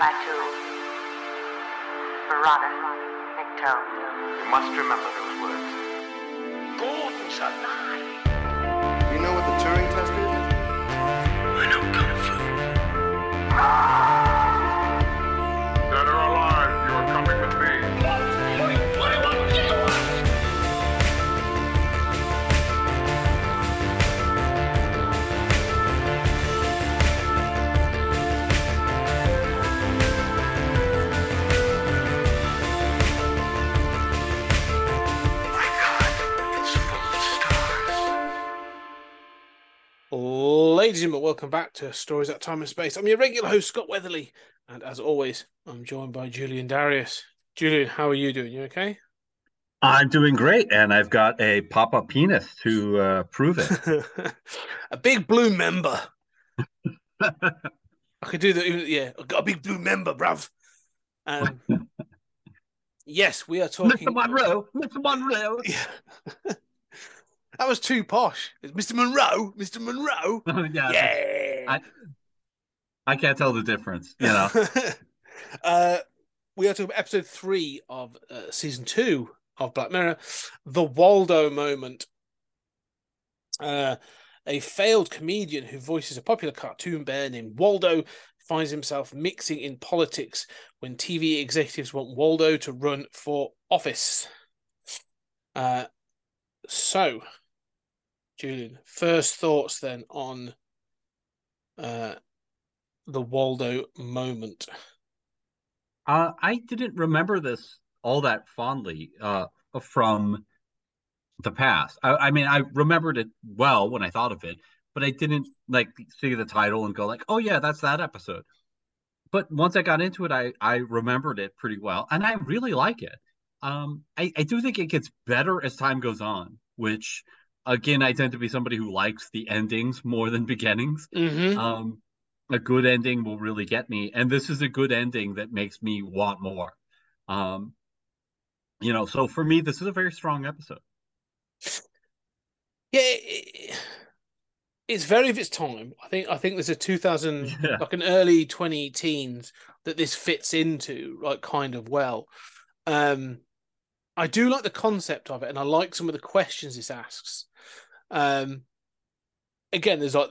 Batu, Marana, Nikto. You must remember those words. Gordon's alive. You know what the Turing test Ladies and gentlemen, welcome back to Stories at Time and Space. I'm your regular host, Scott Weatherly, and as always, I'm joined by Julian Darius. Julian, how are you doing? You okay? I'm doing great, and I've got a pop-up penis to uh, prove it. a big blue member. I could do that. even- Yeah, I've got a big blue member, bruv. Um, yes, we are talking. Mr. Monroe, Mr. Monroe. Yeah. That was too posh. It's Mr. Monroe, Mr. Monroe. yeah, Yeah. I, I can't tell the difference. You know, uh, we are talking about episode three of uh, season two of Black Mirror, the Waldo moment. Uh, a failed comedian who voices a popular cartoon bear named Waldo finds himself mixing in politics when TV executives want Waldo to run for office. Uh, so, Julian, first thoughts then on uh, the Waldo moment. uh, I didn't remember this all that fondly uh, from the past. I, I mean, I remembered it well when I thought of it, but I didn't like see the title and go like, "Oh yeah, that's that episode." But once I got into it, I I remembered it pretty well, and I really like it. Um, I I do think it gets better as time goes on, which again, I tend to be somebody who likes the endings more than beginnings. Mm-hmm. Um, a good ending will really get me, and this is a good ending that makes me want more. Um, you know, so for me, this is a very strong episode. Yeah, it, it's very of its time. I think I think there's a 2000 Yeah. like an early 20 teens that this fits into like kind of well. Um I do like the concept of it and I like some of the questions this asks. Um again there's like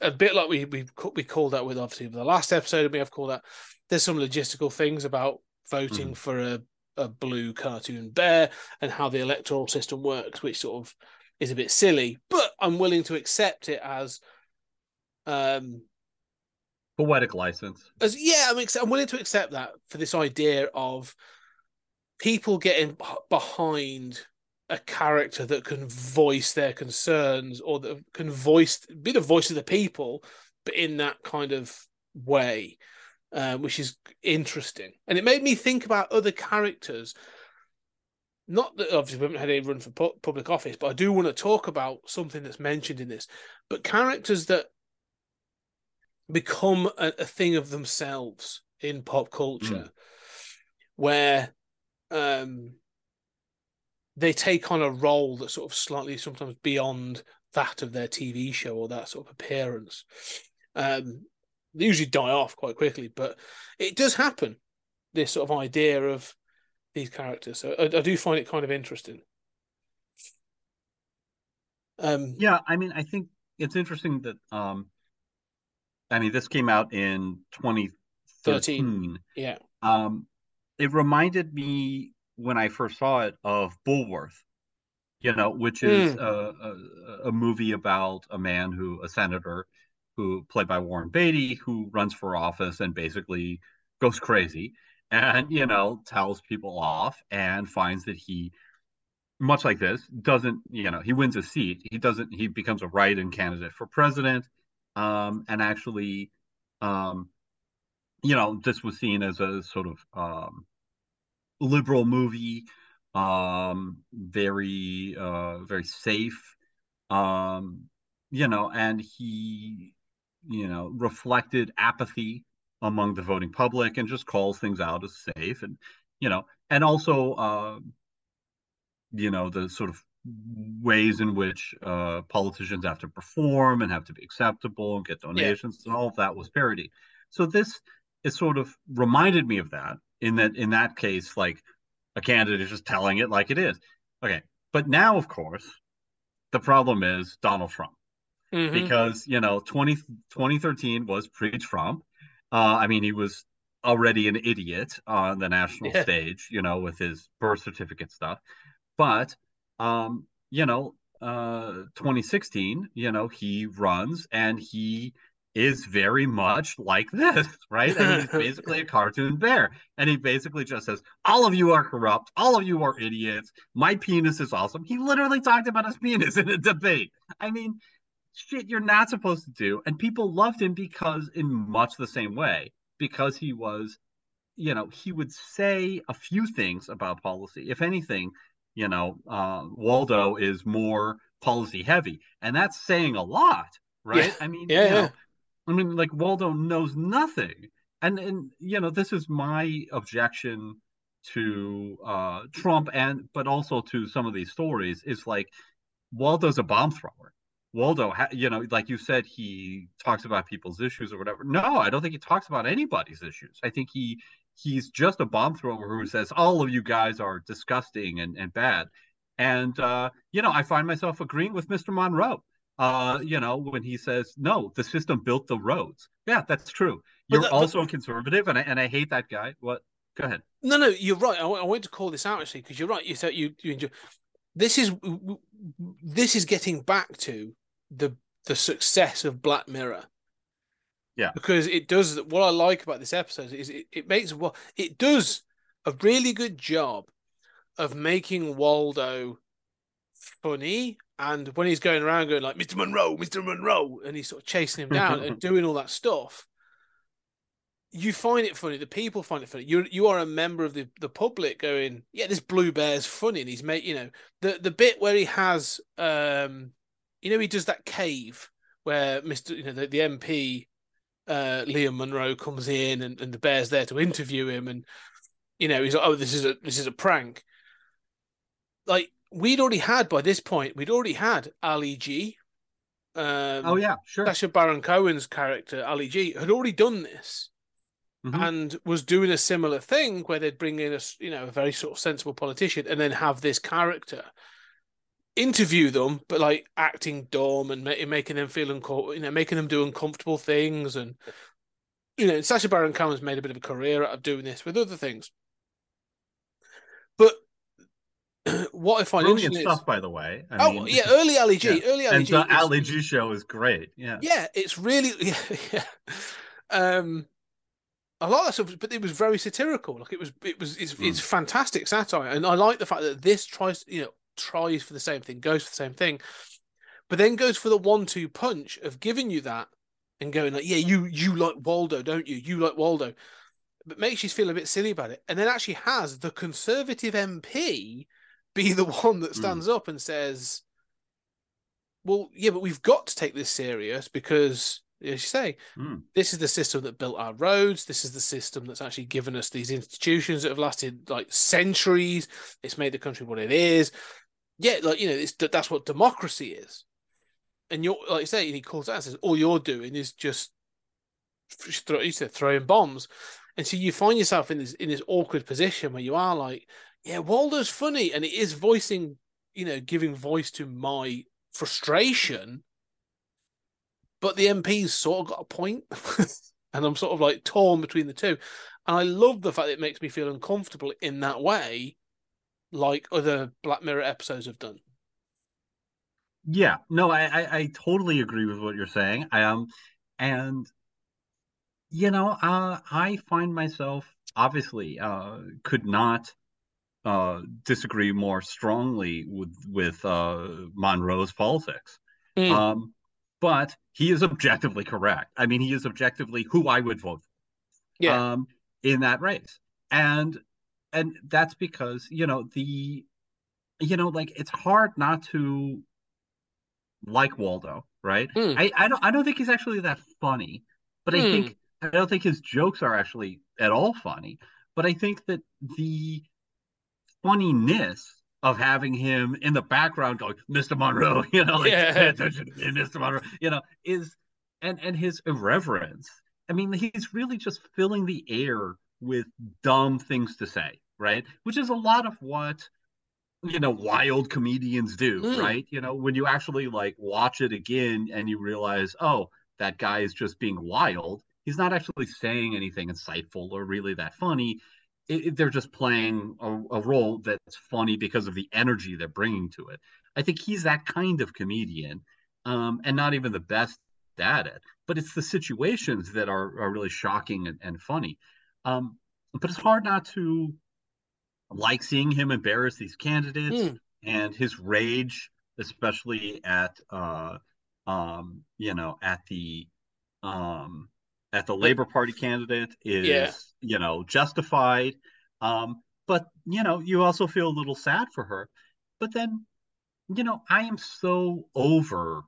a bit like we we we called that with obviously the last episode we have called that there's some logistical things about voting Mhm. for a a blue cartoon bear and how the electoral system works which sort of is a bit silly, but I'm willing to accept it as um Poetic license. as yeah, I'm ex- I'm willing to accept that for this idea of people getting behind a character that can voice their concerns or that can voice be the voice of the people, but in that kind of way, uh, which is interesting. And it made me think about other characters. Not that obviously we haven't had any run for pu- public office, but I do want to talk about something that's mentioned in this. But characters that become a, a thing of themselves in pop culture, where um, they take on a role that's sort of slightly sometimes beyond that of their TV show or that sort of appearance. Um, they usually die off quite quickly, but it does happen. This sort of idea of these characters, so I, I do find it kind of interesting. Um, Yeah, I mean, I think it's interesting that um, I mean, this came out in 2013. yeah, Um, it reminded me when I first saw it of Bulworth, you know, which is Mm. a, a, a movie about a man who, a senator who, played by Warren Beatty, who runs for office and basically goes crazy and, you know, tells people off and finds that he, much like this, doesn't, you know, he wins a seat. He doesn't, he becomes a write-in candidate for president um, and actually, um, you know, this was seen as a sort of um, liberal movie, um, very, uh, very safe, um, you know, and he, you know, reflected apathy among the voting public and just calls things out as safe, and you know, and also, uh, you know, the sort of ways in which uh, politicians have to perform and have to be acceptable and get donations and all of that was parody. So this it sort of reminded me of that in that in that case, like a candidate is just telling it like it is. Okay. But now, of course, the problem is Donald Trump Mhm. because you know 20, 2013 was pre-Trump. Uh, I mean, he was already an idiot on the national Yeah. stage, you know, with his birth certificate stuff. But um, you know, uh, 2016, you know, he runs and he is very much like this, right? And he's basically a cartoon bear, and he basically just says, "All of you are corrupt. All of you are idiots. My penis is awesome." He literally talked about his penis in a debate. I mean, shit you're not supposed to do and people loved him because in much the same way because he was you know he would say a few things about policy if anything you know uh, waldo is more policy heavy and that's saying a lot right Yeah. i mean Yeah, you know, yeah. I mean like waldo knows nothing and and you know this is my objection to uh trump and but also to some of these stories is like waldo's a bomb thrower Waldo, you know, like you said, he talks about people's issues or whatever. No, I don't think he talks about anybody's issues. I think he he's just a bomb thrower who says all of you guys are disgusting and, and bad. And uh, you know, I find myself agreeing with Mr. Monroe. Uh, you know, when he says, "No, the system built the roads." Yeah, that's true. You're that- but- also a conservative, and I, and I hate that guy. What? Go ahead. No, no, you're right. I, I wanted to call this out actually because you're right. You said you you enjoy. This is this is getting back to the the success of Black Mirror. Yeah. because it does. What I like about this episode is it, it makes well it does a really good job of making Waldo funny. And when he's going around going like Mr. Monroe, Mr. Monroe, and he's sort of chasing him down and doing all that stuff, you find it funny. The people find it funny. You you are a member of the, the public going, yeah, this blue bear's funny, and he's made you know the the bit where he has um, you know, he does that cave where Mister you know the, the MP uh Liam Monroe comes in and, and the bear's there to interview him, and you know he's like, oh, this is a this is a prank. Like we'd already had by this point, we'd already had Ali G. Um, Oh yeah, sure. Sacha Baron Cohen's character Ali G had already done this Mhm. and was doing a similar thing where they'd bring in a you know a very sort of sensible politician and then have this character interview them, but like acting dumb and ma- making them feel unco- you know making them do uncomfortable things and you know Sacha Baron Cohen's made a bit of a career out of doing this with other things, but. What if I find Brilliant interesting stuff, by the way. I oh mean, yeah, early Ali G, yeah. early Ali and G, the is- Ali G show is great. Yeah. yeah, it's really yeah, yeah. Um, a lot of stuff, but it was very satirical. Like it was, it was, it's, it's fantastic satire, and I like the fact that this tries, you know, tries for the same thing, goes for the same thing, but then goes for the one-two punch of giving you that and going like, yeah, you you like Waldo, don't you? You like Waldo, but makes you feel a bit silly about it, and then actually has the conservative MP be the one that stands up and says, well, yeah, but we've got to take this serious because, as you say, Mm. this is the system that built our roads. This is the system that's actually given us these institutions that have lasted like centuries. It's made the country what it is. Yeah, like you know, it's that's what democracy is. And you're like you say, and he calls out and says, all you're doing is just throw, you said throwing bombs. And so you find yourself in this in this awkward position where you are like, yeah, Waldo's funny, and it is voicing, you know, giving voice to my frustration. But the MP's sort of got a point, and I'm sort of like torn between the two. And I love the fact that it makes me feel uncomfortable in that way, like other Black Mirror episodes have done. Yeah, no, I, I I totally agree with what you're saying. I um, and you know, uh, I find myself obviously uh could not uh disagree more strongly with with uh Monroe's politics. Mm. Um, but he is objectively correct. I mean, he is objectively who I would vote Yeah, um, in that race, and and that's because you know the you know like it's hard not to like Waldo, right? Mm. I I don't I don't think he's actually that funny, but I Mm. think I don't think his jokes are actually at all funny. But I think that the funniness of having him in the background going, Mr. Monroe, you know, like Yeah. pay attention to me, Mr. Monroe, you know, is and and his irreverence I mean, he's really just filling the air with dumb things to say, right? Which is a lot of what you know wild comedians do, Mm. right? You know, when you actually like watch it again and you realize, oh, that guy is just being wild. He's not actually saying anything insightful or really that funny. It, they're just playing a, a role that's funny because of the energy they're bringing to it. I think he's that kind of comedian, um, and not even the best at it. But it's the situations that are, are really shocking and, and funny. Um, but it's hard not to like seeing him embarrass these candidates Mm. and his rage, especially at uh, um, you know, at the um, at the Labor Party candidate is Yeah. you know justified. Um, but you know, you also feel a little sad for her. But then, you know, I am so over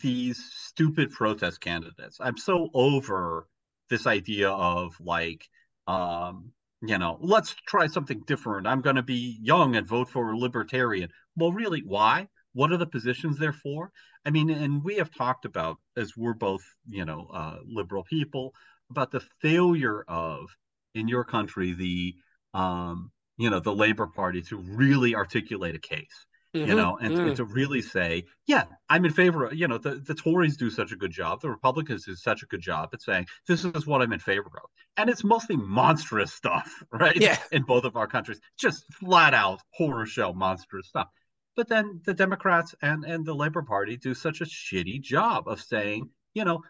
these stupid protest candidates. I'm so over this idea of like, um, you know, let's try something different. I'm going to be young and vote for a libertarian. Well, really, why? What are the positions there for? I mean, and we have talked about, as we're both, you know, uh, liberal people, about the failure of in your country the, um, you know, the Labor Party to really articulate a case you Mhm. know, and, Mm. and to really say, yeah, I'm in favor of, you know, the, the Tories do such a good job, the Republicans do such a good job at saying, this is what I'm in favor of. And it's mostly monstrous stuff, right? Yeah. In both of our countries, just flat out horror show monstrous stuff. But then the Democrats and, and the Labor Party do such a shitty job of saying, you know,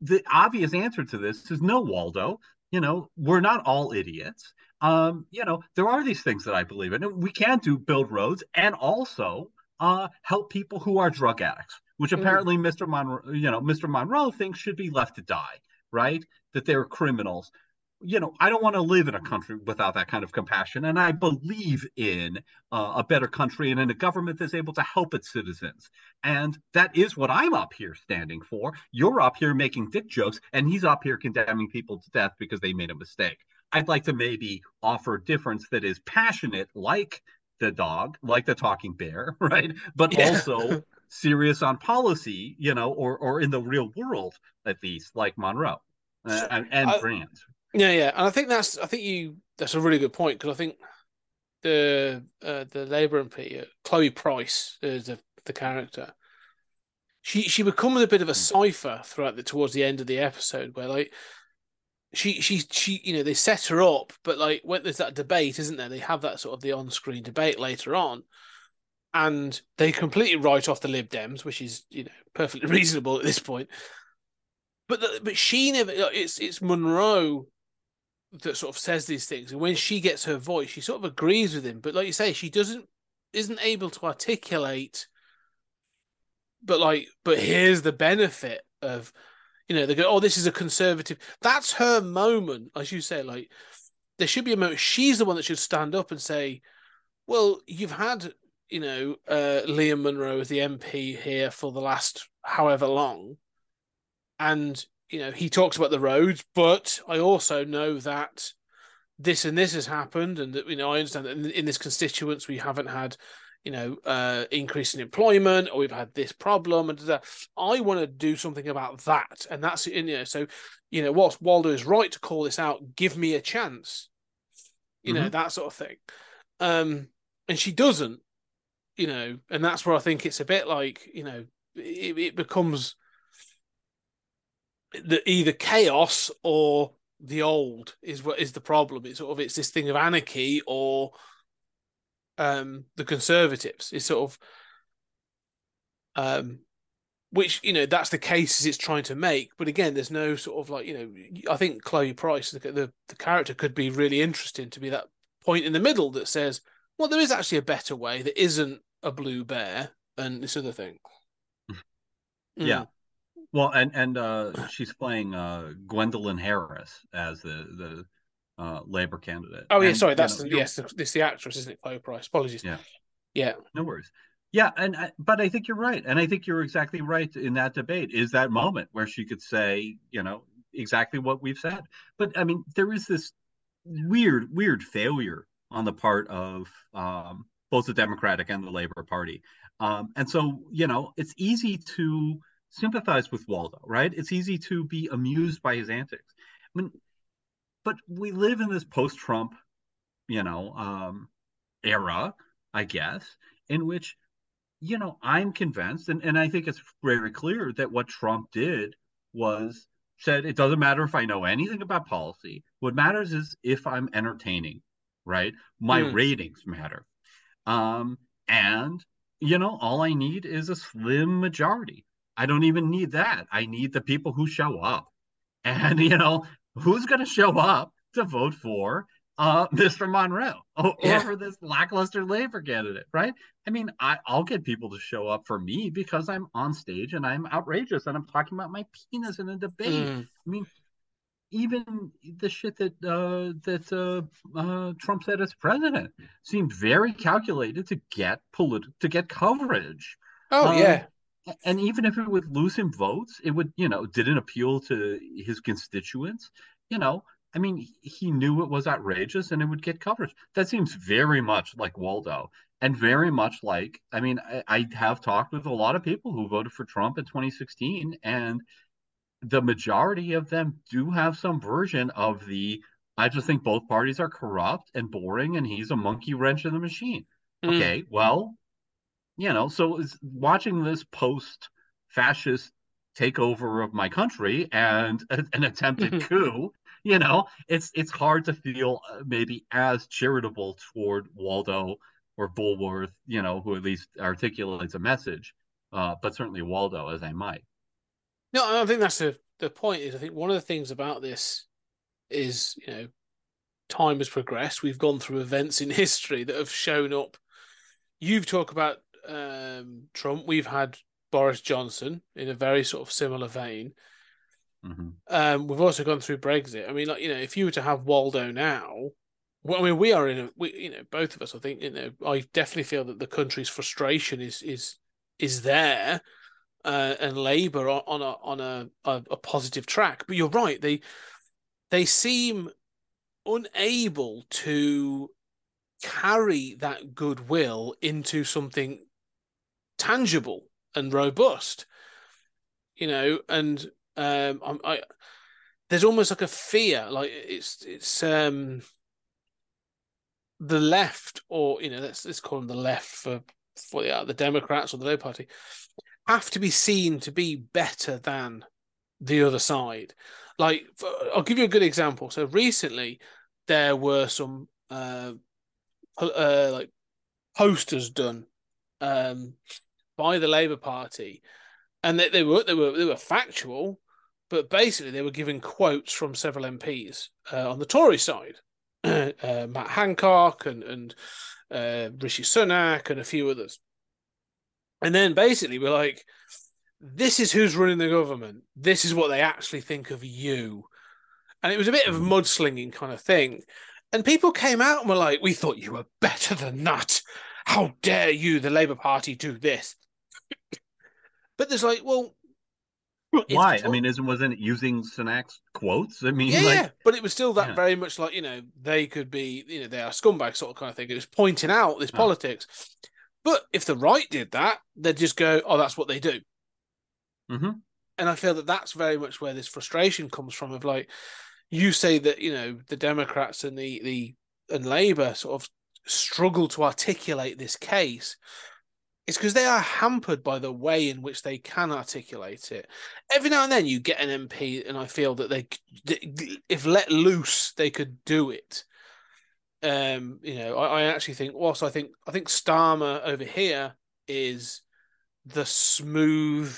the obvious answer to this is no, Waldo. You know, we're not all idiots. Um, you know, there are these things that I believe in. and We can do build roads and also uh, help people who are drug addicts, which Mhm. apparently Mr. Monroe, you know, Mr. Monroe thinks should be left to die, right? That they're criminals. You know, I don't want to live in a country without that kind of compassion, and I believe in uh, a better country and in a government that's able to help its citizens. And that is what I'm up here standing for. You're up here making dick jokes, and he's up here condemning people to death because they made a mistake. I'd like to maybe offer a difference that is passionate, like the dog, like the talking bear, right? But Yeah. also serious on policy, you know, or or in the real world at least, like Monroe uh, and, and I- Brands. Yeah, yeah, and I think that's I think you that's a really good point because I think the uh, the Labour MP, uh, Chloe Price, is the the character. She she becomes a bit of a cipher throughout the towards the end of the episode where like she she she you know they set her up, but like when there's that debate, isn't there? They have that sort of the on screen debate later on, and they completely write off the Lib Dems, which is you know perfectly reasonable at this point. But the, but she never. It's it's Monroe that sort of says these things, and when she gets her voice, she sort of agrees with him. But like you say, she doesn't isn't able to articulate. But like, but here's the benefit of, you know, they go, oh, this is a conservative. That's her moment, as you say. Like, there should be a moment. She's the one that should stand up and say, well, you've had, you know, uh, Liam Monroe as the MP here for the last however long, and you know he talks about the roads, but I also know that this and this has happened, and that you know I understand that in, in this constituents we haven't had, you know, uh, increase in employment, or we've had this problem, and da. I want to do something about that, and that's you know so, you know, whilst Waldo is right to call this out, give me a chance, you know Mhm. that sort of thing, um, and she doesn't, you know, and that's where I think it's a bit like you know it, it becomes the either chaos or the old is what is the problem. It's sort of it's this thing of anarchy or um the conservatives. It's sort of um which you know that's the cases it's trying to make. But again, there's no sort of like you know I think Chloe Price the the, the character could be really interesting to be that point in the middle that says, well, there is actually a better way that isn't a blue bear and this other thing. Yeah. Well, and and uh, she's playing uh, Gwendolyn Harris as the the uh, Labor candidate. Oh yeah, And, sorry, you that's know, the, yes, this the actress, isn't it? Chloe Price. Apologies. Yeah. yeah, No worries. Yeah, and I- but I think you're right, and I think you're exactly right in that debate. Is that moment where she could say, you know, exactly what we've said. But I mean, there is this weird, weird failure on the part of um, both the Democratic and the Labor Party, um, and so you know, it's easy to sympathize with Waldo, right? It's easy to be amused by his antics. I mean, but we live in this post-Trump, you know, um, era, I guess, in which, you know, I'm convinced, and, and I think it's very clear that what Trump did was said it doesn't matter if I know anything about policy. What matters is if I'm entertaining, right? My Mm. ratings matter. Um, and you know, all I need is a slim majority. I don't even need that. I need the people who show up. And you know, who's going to show up to vote for uh Mr. Monroe or, Yeah. for this lackluster labor candidate, right? I mean, I, I'll get people to show up for me because I'm on stage and I'm outrageous and I'm talking about my penis in a debate. Mm. I mean, even the shit that uh, that uh, uh, Trump said as president seemed very calculated to get polit- to get coverage. Oh Um, yeah, And even if it would lose him votes, it would, you know, didn't appeal to his constituents. You know, I mean, he- knew it was outrageous and it would get coverage. That seems very much like Waldo and very much like, I mean, I, I have talked with a lot of people who voted for Trump in 2016, and the majority of them do have some version of the, I just think both parties are corrupt and boring, and he's a monkey wrench in the machine. Mm. Okay, well, you know, so it's watching this post fascist takeover of my country and a- an attempted coup, you know, it's it's hard to feel uh, maybe as charitable toward Waldo or Bulworth, you know, who at least articulates a message, uh, but certainly Waldo as I might. No, I think that's the the point. Is I think one of the things about this is you know time has progressed. We've gone through events in history that have shown up. You've talked about um, Trump. We've had Boris Johnson in a very sort of similar vein. hmm Um, we've also gone through Brexit. I mean, like you know, if you were to have Waldo now, well, I mean, we are in a, we, you know, both of us. I think you know, I definitely feel that the country's frustration is is is there, uh, and Labour on, on a on a, a a positive track. But you're right; they they seem unable to carry that goodwill into something tangible and robust. You know, and um, I'm, I there's almost like a fear, like it's it's um the left, or you know, let's let's call them the left for for the, the Democrats or the Labour Party, have to be seen to be better than the other side. Like, for, I'll give you a good example. So recently, there were some uh, uh like posters done um by the Labour Party, and they, they were they were they were factual, but basically they were giving quotes from several MPs uh, on the Tory side, uh, Matt Hancock and and uh, Rishi Sunak and a few others, and then basically we're like, this is who's running the government. This is what they actually think of you, and it was a bit of a mudslinging kind of thing, and people came out and were like, we thought you were better than that. How dare you, the Labour Party, do this? But there's like, well, Why? I mean, isn't wasn't it using Sunak's quotes? I mean, yeah, like, yeah, but it was still that Yeah. very much like you know they could be you know they are scumbags sort of kind of thing. It was pointing out this Oh. politics, but if the right did that, they'd just go, oh, that's what they do. Mhm. And I feel that that's very much where this frustration comes from. Of like, you say that you know the Democrats and the the and Labour sort of struggle to articulate this case. It's because they are hampered by the way in which they can articulate it. Every now and then you get an MP, and I feel that they, if let loose, they could do it. Um, you know, I, I actually think, whilst I think, I think Starmer over here is the smooth,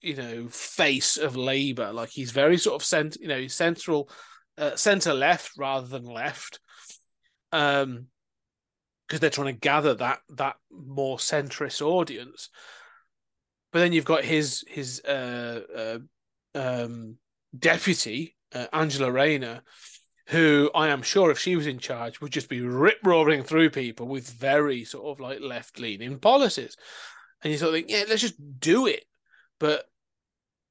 you know, face of Labour. Like he's very sort of cent, you know, he's central, uh, centre left rather than left. Um, because they're trying to gather that that more centrist audience. But then you've got his his uh, uh um deputy uh, Angela Rayner, who I am sure if she was in charge would just be rip roaring through people with very sort of like left leaning policies, and you sort of think, yeah, let's just do it. But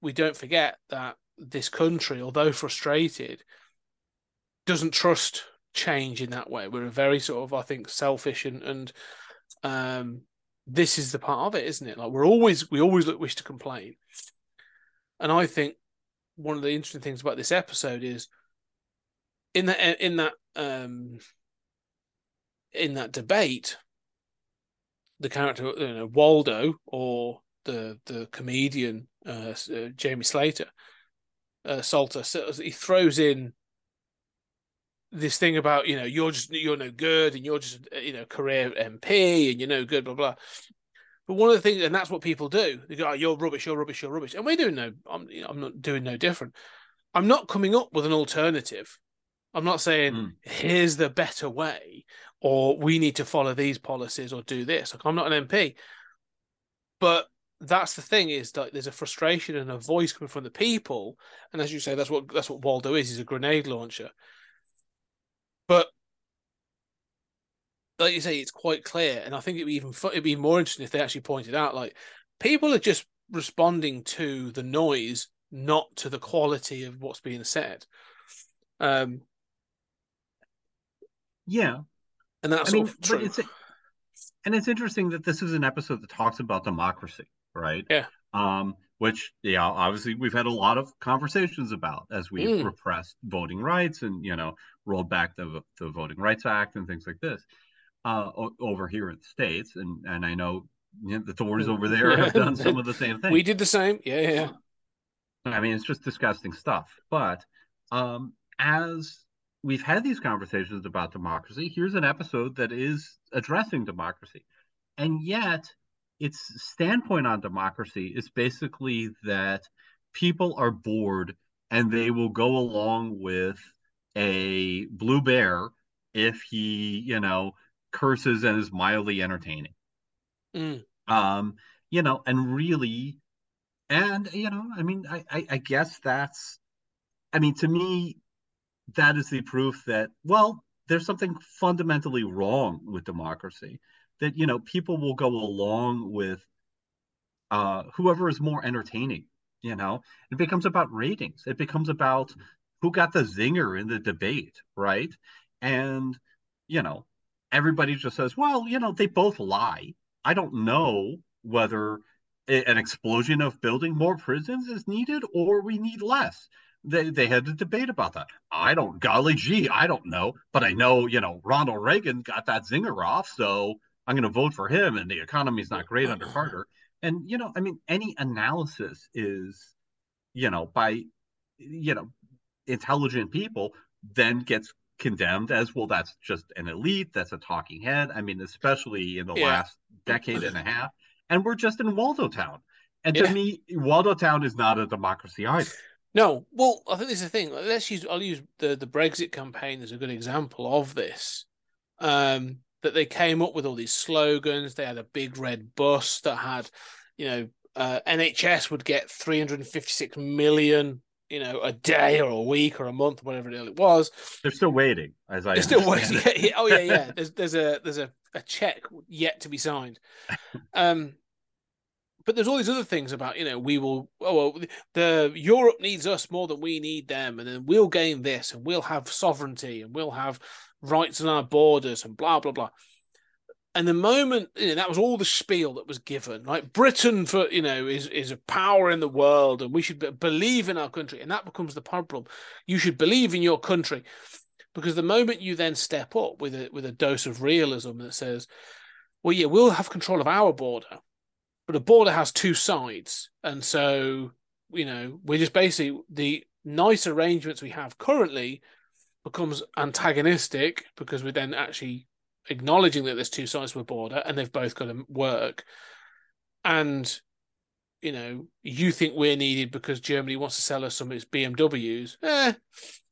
we don't forget that this country, although frustrated, doesn't trust change in that way. We're very sort of, I think, selfish and and um, this is the part of it, isn't it? Like we're always we always wish to complain, and I think one of the interesting things about this episode is in that in that um in that debate, the character you know Waldo or the the comedian uh, uh, Jamie Slater, uh, Salter, so he throws in this thing about you know you're just you're no good and you're just you know career MP and you're no good blah blah. But one of the things, and that's what people do. They go, oh, "You're rubbish. You're rubbish. You're rubbish." And we're doing no. I'm you know, I'm not doing no different. I'm not coming up with an alternative. I'm not saying Mm. here's the better way or we need to follow these policies or do this. Like I'm not an MP. But that's the thing is that there's a frustration and a voice coming from the people, and as you say, that's what that's what Waldo is. He's a grenade launcher. But like you say, it's quite clear, and I think it'd be even it'd be more interesting if they actually pointed out like people are just responding to the noise, not to the quality of what's being said. Um, Yeah, and that's I mean, true. it's and it's interesting that this is an episode that talks about democracy, right? Yeah. Um, which yeah, obviously we've had a lot of conversations about as we've Mm. repressed voting rights and you know rolled back the the Voting Rights Act and things like this uh, o- over here in the states, and and I know you know, the Tories over there have done some of the same thing. We did the same. Yeah, yeah, yeah. I mean, it's just disgusting stuff. But um, as we've had these conversations about democracy, here's an episode that is addressing democracy. And yet, its standpoint on democracy is basically that people are bored and they will go along with a blue bear if he, you know, curses and is mildly entertaining. Mm. Um, you know, and really and you know, I mean, I, I, I guess that's, I mean, to me, that is the proof that well, there's something fundamentally wrong with democracy. That you know, people will go along with uh, whoever is more entertaining. You know, it becomes about ratings. It becomes about who got the zinger in the debate, right? And you know, everybody just says, well, you know, they both lie. I don't know whether an explosion of building more prisons is needed or we need less. They they had a debate about that. I don't golly gee, I don't know, but I know, you know, Ronald Reagan got that zinger off, so I'm going to vote for him and the economy's not great under Carter. And you know, I mean any analysis is you know, by you know, intelligent people then gets condemned as well that's just an elite, that's a talking head. I mean, especially in the Yeah. last decade and a half and we're just in Waldo Town. And Yeah. to me, Waldo Town is not a democracy either. No, well, I think this is the thing. Let's use. I'll use the the Brexit campaign as a good example of this. Um, that they came up with all these slogans. They had a big red bus that had, you know, uh, NHS would get 356 million, you know, a day or a week or a month, whatever it was. They're still waiting, as I They're still waiting. it. oh yeah, yeah. There's there's a there's a, a check yet to be signed. Um, but there's all these other things about you know we will oh well, the Europe needs us more than we need them, and then we'll gain this, and we'll have sovereignty, and we'll have rights on our borders, and blah blah blah. And the moment you know, that was all the spiel that was given, like Britain for you know is is a power in the world, and we should believe in our country, and that becomes the problem. You should believe in your country, because the moment you then step up with a with a dose of realism that says, well, yeah, we'll have control of our border, but a border has two sides, and so you know we're just basically the nice arrangements we have currently becomes antagonistic because we're then actually acknowledging that there's two sides to a border and they've both got to work, and you know you think we're needed because Germany wants to sell us some of its BMWs. Eh,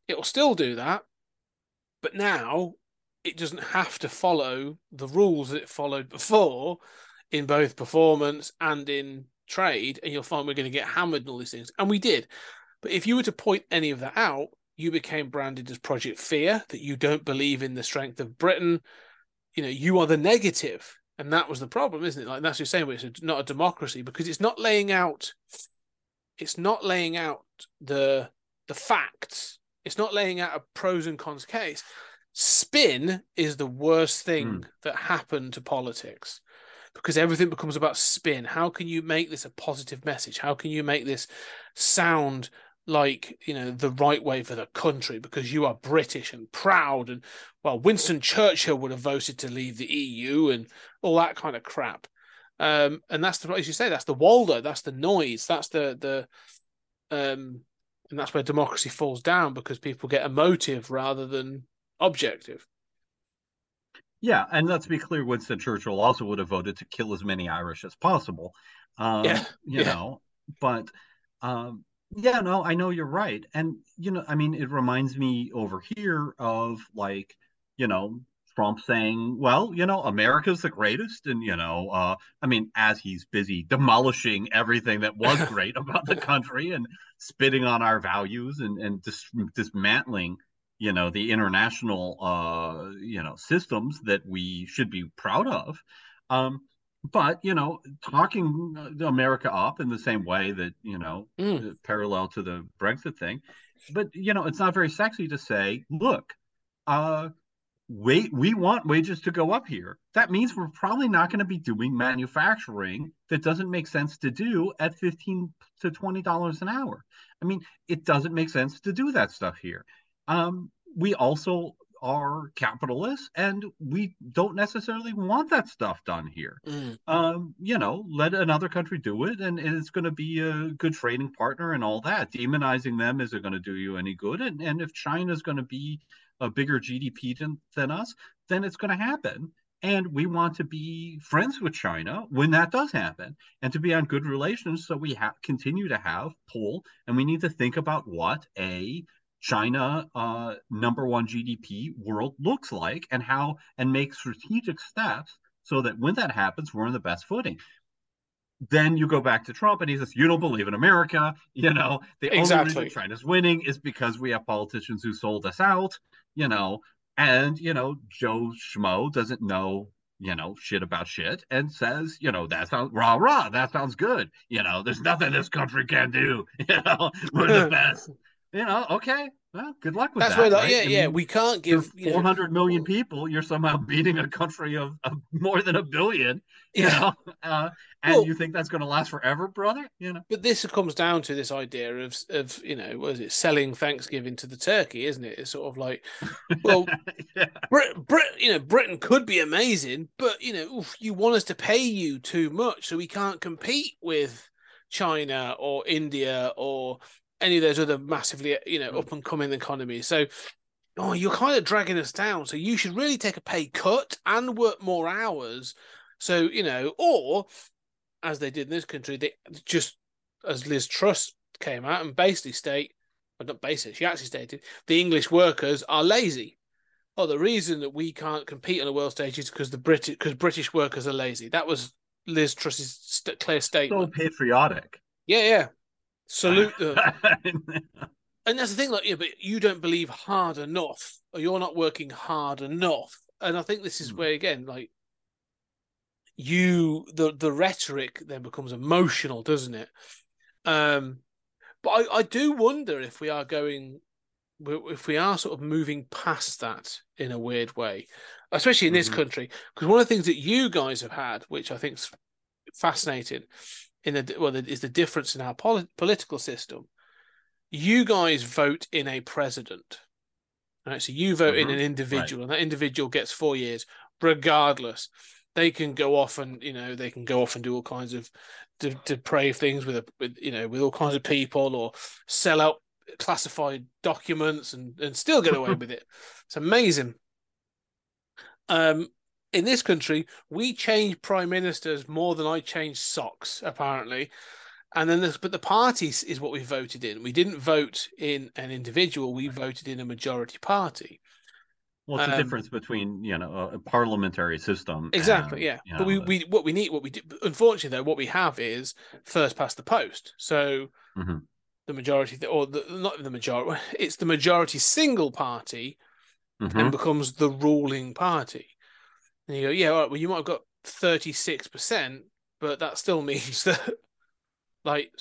it'll still do that, but now it doesn't have to follow the rules that it followed before in both performance and in trade, and you'll find we're going to get hammered and all these things. And we did. But if you were to point any of that out, you became branded as Project Fear, that you don't believe in the strength of Britain. You know, you are the negative. And that was the problem, isn't it? Like that's what you're saying, it's not a democracy because it's not laying out it's not laying out the the facts. It's not laying out a pros and cons case. Spin is the worst thing Hmm. that happened to politics because everything becomes about spin. How can you make this a positive message? How can you make this sound like you know the right way for the country because you are British and proud and well Winston Churchill would have voted to leave the EU and all that kind of crap. Um, and that's the as you say, that's the Waldo, that's the noise, that's the the um and that's where democracy falls down because people get emotive rather than objective. Yeah, and let's be clear, Winston Churchill also would have voted to kill as many Irish as possible. Um, Yeah, you yeah. know, but um, yeah, no, I know you're right. And, you know, I mean, it reminds me over here of like, you know, Trump saying, well, you know, America's the greatest. And, you know, uh, I mean, as he's busy demolishing everything that was great about the country and spitting on our values and, and dis- dismantling, you know, the international, uh, you know, systems that we should be proud of. Um, but you know, talking uh, America up in the same way that you know, Mm. parallel to the Brexit thing, but you know, it's not very sexy to say, look, uh, wait, we want wages to go up here. That means we're probably not going to be doing manufacturing that doesn't make sense to do at fifteen to twenty dollars an hour. I mean, it doesn't make sense to do that stuff here. Um, we also are capitalists, and we don't necessarily want that stuff done here Mm. um, you know, let another country do it, and, and it's going to be a good trading partner and all that. Demonizing them isn't going to do you any good. And and if China's going to be a bigger GDP than, than us, then it's going to happen. And we want to be friends with China when that does happen, and to be on good relations, so we have continue to have pull. And we need to think about what a China uh, number one GDP world looks like, and how and make strategic steps so that when that happens, we're on the best footing. Then you go back to Trump and he says, You don't believe in America. You know, the only Exactly. reason China's winning is because we have politicians who sold us out, you know, and, you know, Joe Schmo doesn't know, you know, shit about shit and says, you know, that sounds rah rah, that sounds good. You know, there's nothing this country can do. You know, we're the best. You know, okay. Well, good luck with That's that. where, right? yeah, I yeah, we can't give know, 400 million people, you're somehow beating a country of, of more than a billion, you Yeah. know, uh, and Well- you think that's going to last forever, brother? You know, But this comes down to this idea of of you know, what is it, selling Thanksgiving to the turkey, isn't it? It's sort of like, well, yeah, Brit, Brit, you know, Britain could be amazing, but you know, oof, you want us to pay you too much, so we can't compete with China or India or any of those other massively, uh, you know, hmm. up and coming economies. So, oh, you're kind of dragging us down. So you should really take a pay cut and work more hours. So you know, or as they did in this country, they just as Liz Truss came out and basically state, well, not basically, she actually stated the English workers are lazy. Oh, the reason that we can't compete on the world stage is because the British because British workers are lazy. That was Liz Truss's st- clear so statement. patriotic. yeah, yeah. Salute them. and that's the thing, like, yeah, but you don't believe hard enough, or you're not working hard enough. And I think this is Hmm. where, again, like, you the the rhetoric then becomes emotional, doesn't it? Um, but I I do wonder if we are going, if we are sort of moving past that in a weird way, especially in this Mhm. country, because one of the things that you guys have had, which I think is fascinating, in the well, is the difference in our poli- political system you guys vote in a president. Right, so you vote in Mhm, an individual, and that individual gets four years, regardless. They can go off and you know they can go off and do all kinds of de- depraved things with a with you know with all kinds of people or sell out classified documents and and still get away with it. It's amazing. Um, in this country, we change prime ministers more than I change socks, apparently. And then this, but the parties is what we voted in. We didn't vote in an individual. We voted in a majority party. Well, it's the Um, difference between you know a, parliamentary system. Exactly. and, yeah. you But we, know, we what we need what we do. Unfortunately, though, what we have is first past the post. So Mhm. the majority, or the, not the majority, it's the majority single party mhm. and becomes the ruling party. And you go, yeah, all right, well, you might have got 36%, but that still means that, like,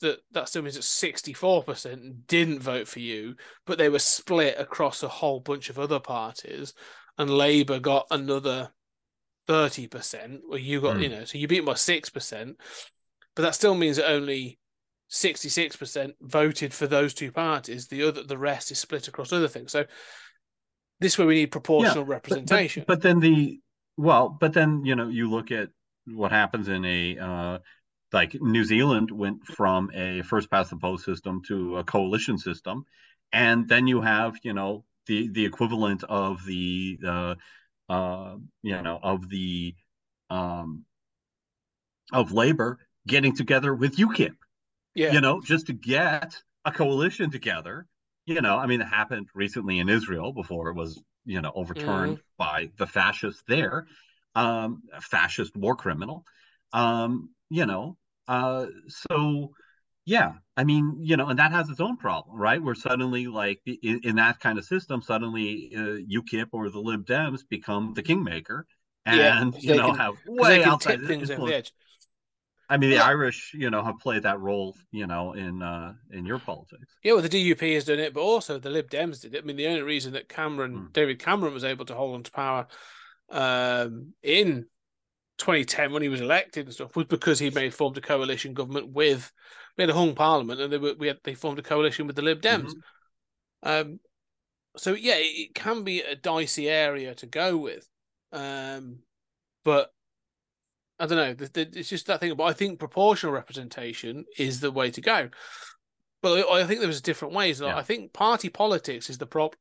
that, that still means that 64% didn't vote for you, but they were split across a whole bunch of other parties, and Labour got another thirty percent, or you got Mm. you know, so you beat them by six percent, but that still means that only sixty six percent voted for those two parties. The other, the rest is split across other things. So this is where we need proportional But- but- representation. But, then the well, but then you know you look at what happens in a uh, like New Zealand went from a first past the post system to a coalition system, and then you have you know the the equivalent of the uh, uh, you know of the um, of labor getting together with UKIP yeah, you know, just to get a coalition together. You know, I mean, it happened recently in Israel before it was, you know, overturned by the fascists there, um, a fascist war criminal. Um, you know, uh, so yeah, I mean, you know, and that has its own problem, right? Where suddenly, like in, in that kind of system, suddenly uh, UKIP or the Lib Dems become the kingmaker, and they you know can- have way outside tip things over influence. I mean, the Yeah. Irish, you know, have played that role, you know, in uh in your politics. Yeah, well, the DUP has done it, but also the Lib Dems did it. I mean, the only reason that Cameron, Hmm. David Cameron, was able to hold on to power um, in 2010 when he was elected and stuff was because he made formed a coalition government with we had a hung parliament and they were we had they formed a coalition with the Lib Dems. Um, so yeah, it, it can be a dicey area to go with, um, but I don't know. It's just that thing. But I think proportional representation is the way to go. But I think there's different ways. Yeah. I think party politics is the prop.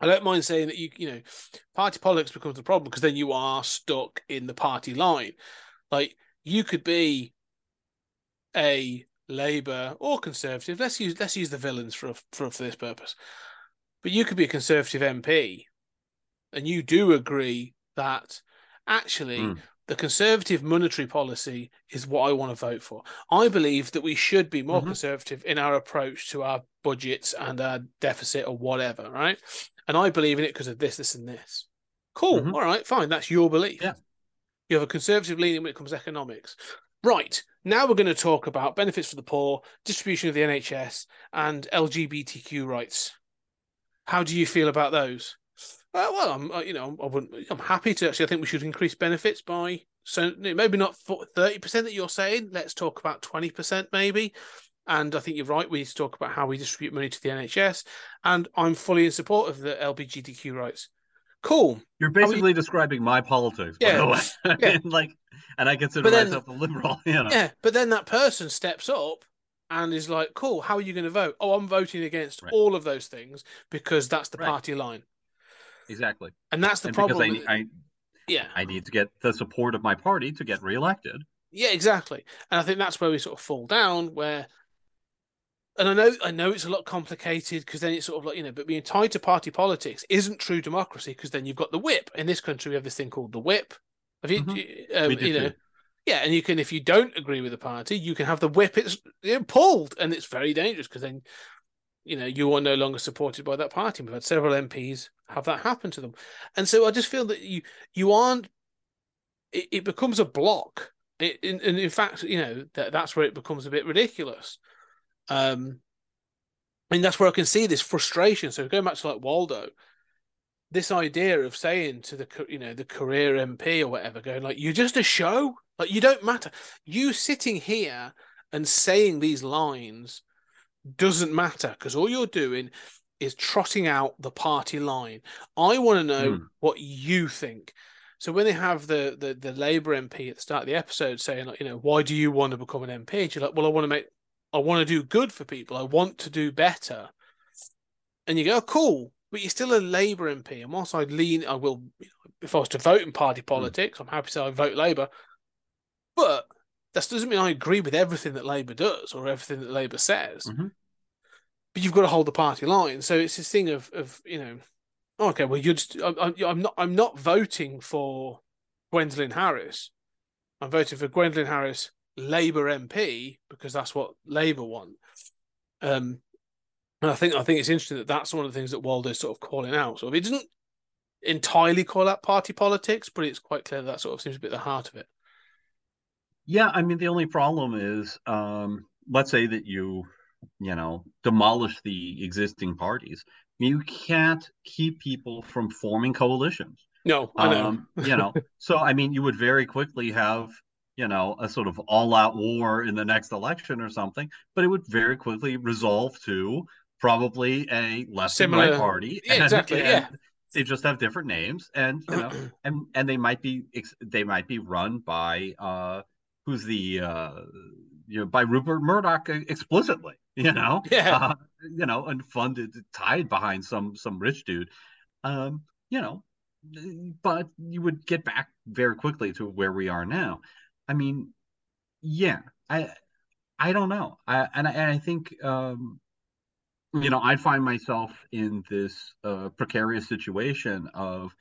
I don't mind saying that you you know, party politics becomes the problem because then you are stuck in the party line. Like you could be a Labour or Conservative. Let's use let's use the villains for for for this purpose. But you could be a Conservative MP, and you do agree that actually Mm. The Conservative monetary policy is what I want to vote for. I believe that we should be more Mhm. conservative in our approach to our budgets and our deficit or whatever, right? And I believe in it because of this, this, and this. Cool. Mhm. All right, fine. That's your belief. Yeah. You have a conservative leaning when it comes to economics. Right. Now we're going to talk about benefits for the poor, distribution of the NHS, and LGBTQ rights. How do you feel about those? Uh, well, I'm, uh, you know, I wouldn't. I'm happy to actually. I think we should increase benefits by so maybe not thirty percent that you're saying. Let's talk about twenty percent, maybe. And I think you're right. We need to talk about how we distribute money to the NHS. And I'm fully in support of the LGBTQ rights. Cool. You're How are you- basically describing my politics, by the way. Yeah. mean, like, and I consider then- myself a liberal. You know, Yeah, but then that person steps up and is like, "Cool, how are you going to vote?" Oh, I'm voting against Right. all of those things because that's the Right. party line, exactly. and that's the and problem. because I, I yeah, I need to get the support of my party to get reelected. yeah, exactly. And I think that's where we sort of fall down. Where, and I know, I know it's a lot complicated because then it's sort of like you know, but being tied to party politics isn't true democracy because then you've got the whip. In this country, we have this thing called the whip. Have you, Mhm. um, you know, too. Yeah, and you can, if you don't agree with the party, you can have the whip it's you know, pulled, and it's very dangerous because then, you know, you are no longer supported by that party. We've had several MPs have that happen to them, and so I just feel that you you aren't. It, it becomes a block, it, and, and in fact, you know that that's where it becomes a bit ridiculous. Um, and that's where I can see this frustration. So going back to like Waldo, this idea of saying to the you know the career MP or whatever, going like you're just a show, like you don't matter. You sitting here and saying these lines doesn't matter because all you're doing is trotting out the party line. I want to know Hmm. what you think. So when they have the, the the Labour MP at the start of the episode saying like, you know, why do you want to become an MP? And you're like, well, I want to make, I want to do good for people. I want to do better. And you go, oh, cool, but you're still a Labour MP. And whilst I lean, I will, if I was to vote in party politics, I'm happy to say I vote Labour. But that doesn't mean I agree with everything that Labour does or everything that Labour says. Mhm. But you've got to hold the party line. So it's this thing of, of you know, okay, well, you're just, I'm, I'm- I'm not, I'm not voting for Gwendolyn Harris. I'm voting for Gwendolyn Harris, Labour MP, because that's what Labour want. Um, and I think I think it's interesting that that's one of the things that Waldo's sort of calling out. So it doesn't entirely call out party politics, but it's quite clear that, that sort of seems to be at the heart of it. Yeah, I mean the only problem is, um, let's say that you, you know, demolish the existing parties. You can't keep people from forming coalitions. No, I know. Um, you know, so I mean, you would very quickly have, you know, a sort of all-out war in the next election or something, but it would very quickly resolve to probably a left Similar- and right party. Yeah, and- exactly, and yeah. They just have different names, and you know, and and they might be they might be run by uh who's the uh you know by Rupert Murdoch explicitly, you know, Yeah. uh, you know, and funded tied behind some some rich dude, um, you know, but you would get back very quickly to where we are now. I mean, yeah, I I don't know, I and I, and I think um you know, I find myself in this uh, precarious situation of,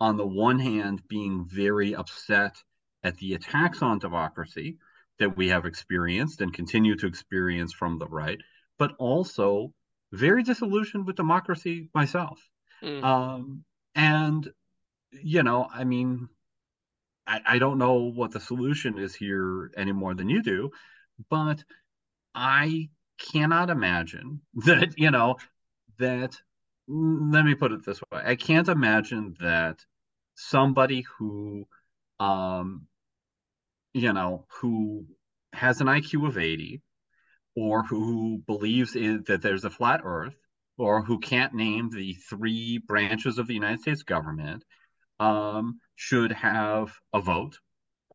on the one hand, being very upset at the attacks on democracy that we have experienced and continue to experience from the right, but also very disillusioned with democracy myself. Mm. Um, and, you know, I mean, I, I don't know what the solution is here any more than you do, but I cannot imagine that, you know, that, let me put it this way I can't imagine that somebody who, um, you know, who has an IQ of 80 or who believes in, that there's a flat earth or who can't name the three branches of the United States government um, should have a vote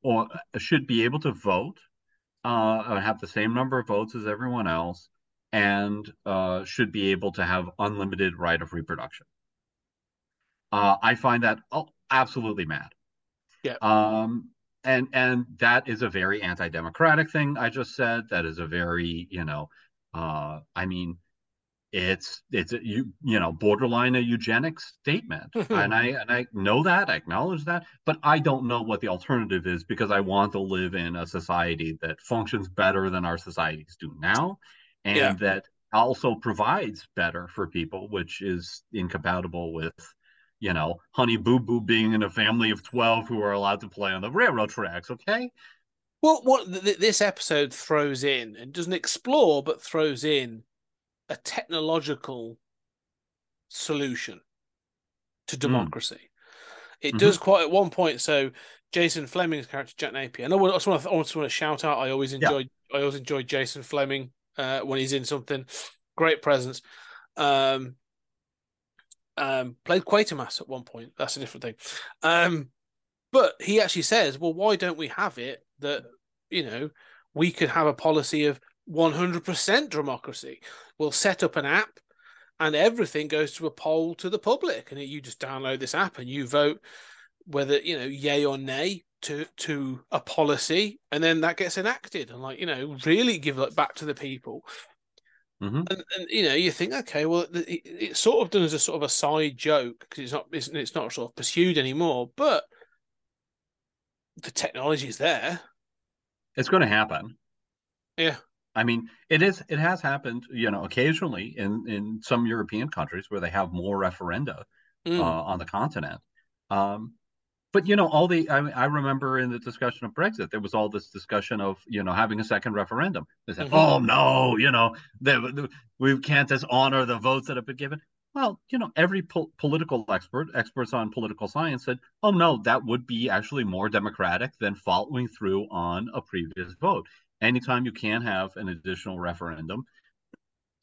or should be able to vote uh, have the same number of votes as everyone else and uh, should be able to have unlimited right of reproduction. Uh, I find that oh, absolutely mad. Yeah. Um, and and that is a very anti-democratic thing I just said. That is a very you know, uh, I mean, it's it's a, you you know borderline a eugenics statement, and I and I know that I acknowledge that, but I don't know what the alternative is because I want to live in a society that functions better than our societies do now, and Yeah. that also provides better for people, which is incompatible with you know, Honey Boo Boo being in a family of 12 who are allowed to play on the railroad tracks, okay? Well, what th- th- this episode throws in and doesn't explore, but throws in a technological solution to democracy. It Mhm. does quite at one point. So Jason Flemyng's character, Jack Napier, and I just want to, I just want to shout out. I always Yeah. enjoy, I always enjoy Jason Fleming uh, when he's in something. Great presence. Um, um, played Quatermass at one point. That's a different thing. Um, but he actually says, well, why don't we have it that, you know, we could have a policy of 100% democracy? We'll set up an app and everything goes to a poll to the public. And you just download this app and you vote whether, you know, yay or nay to to a policy and then that gets enacted and like you know really give it back to the people hmm and, and you know you think okay well it- it's sort of done as a sort of a side joke because it's not it's, it's not sort of pursued anymore but the technology is there It's going to happen. yeah I mean, it is. It has happened, you know, occasionally in in some European countries where they have more referenda Mm. uh, on the continent. Um, but you know, all the I, I remember in the discussion of Brexit, there was all this discussion of you know having a second referendum. They said, Mhm. "Oh no, you know, the, the, we can't just honor the votes that have been given." Well, you know, every po- political expert, experts on political science, said, "Oh no, that would be actually more democratic than following through on a previous vote." Anytime you can have an additional referendum,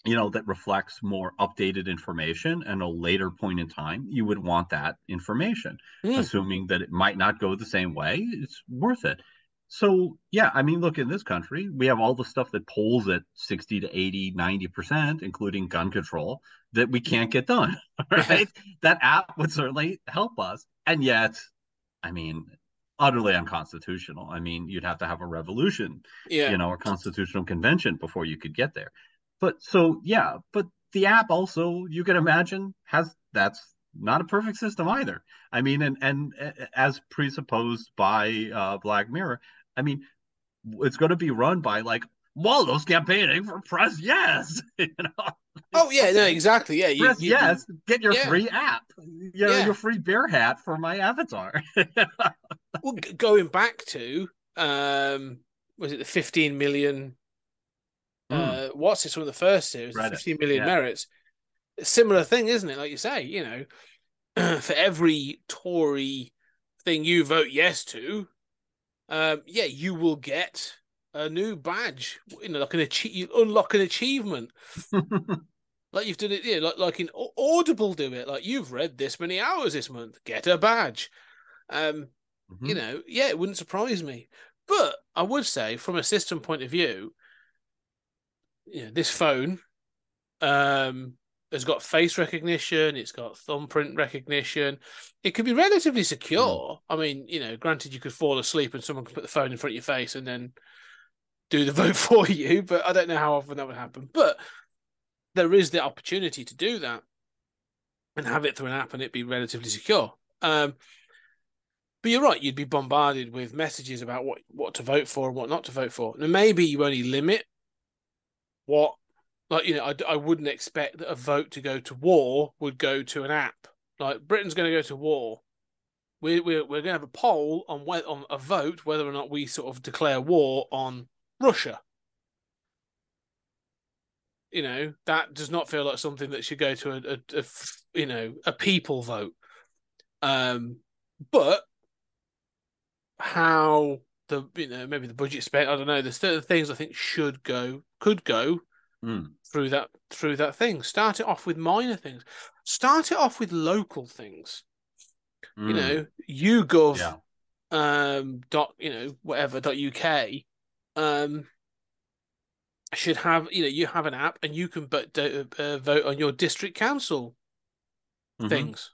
you know, that reflects more updated information and a later point in time, you would want that information, Mm. assuming that it might not go the same way. It's worth it. So, yeah, I mean, look, in this country, we have all the stuff that polls at 60 to 80, 90%, including gun control, that we can't get done, right? that app would certainly help us. And yet, I mean, utterly unconstitutional. I mean, you'd have to have a revolution yeah you know, a constitutional convention before you could get there. But so yeah, but the app also you can imagine has that's not a perfect system either. I mean, and and as presupposed by uh, Black Mirror, I mean, it's going to be run by like Waldo's campaigning for press yes, you know, oh yeah no exactly yeah you, press you- yes, get your yeah. free app, you know, Yeah. your free bear hat for my avatar. well, g- going back to um was it the 15 million uh what's it one of the first series Reddit, 15 million yeah. merits similar thing isn't it like you say you know for every Tory thing you vote yes to, um, yeah, you will get a new badge. You know, like an achieve, you unlock an achievement. like you've done it, yeah, like like in Audible do it. Like you've read this many hours this month, get a badge. Um, Mhm. you know, yeah, it wouldn't surprise me. But I would say, from a system point of view, you know, this phone um, has got face recognition, it's got thumbprint recognition. It could be relatively secure. I mean, you know, granted, you could fall asleep and someone could put the phone in front of your face and then do the vote for you, but I don't know how often that would happen. But there is the opportunity to do that and have it through an app and it be relatively secure. Um, but you're right, you'd be bombarded with messages about what, what to vote for and what not to vote for. And maybe you only limit what, like, you know, I, I wouldn't expect that a vote to go to war would go to an app. Like, Britain's going to go to war. We're, we're, we're going to have a poll on, whe- on a vote whether or not we sort of declare war on Russia. You know, that does not feel like something that should go to a a you know, a people vote. Um, but how the you know maybe the budget spent I don't know there's certain things I think should go could go Mm. through that through that thing start it off with minor things start it off with local things you Mm. know YouGov Yeah. um dot you know whatever dot uk um should have you know you have an app and you can but do, uh, vote on your district council Mhm. things.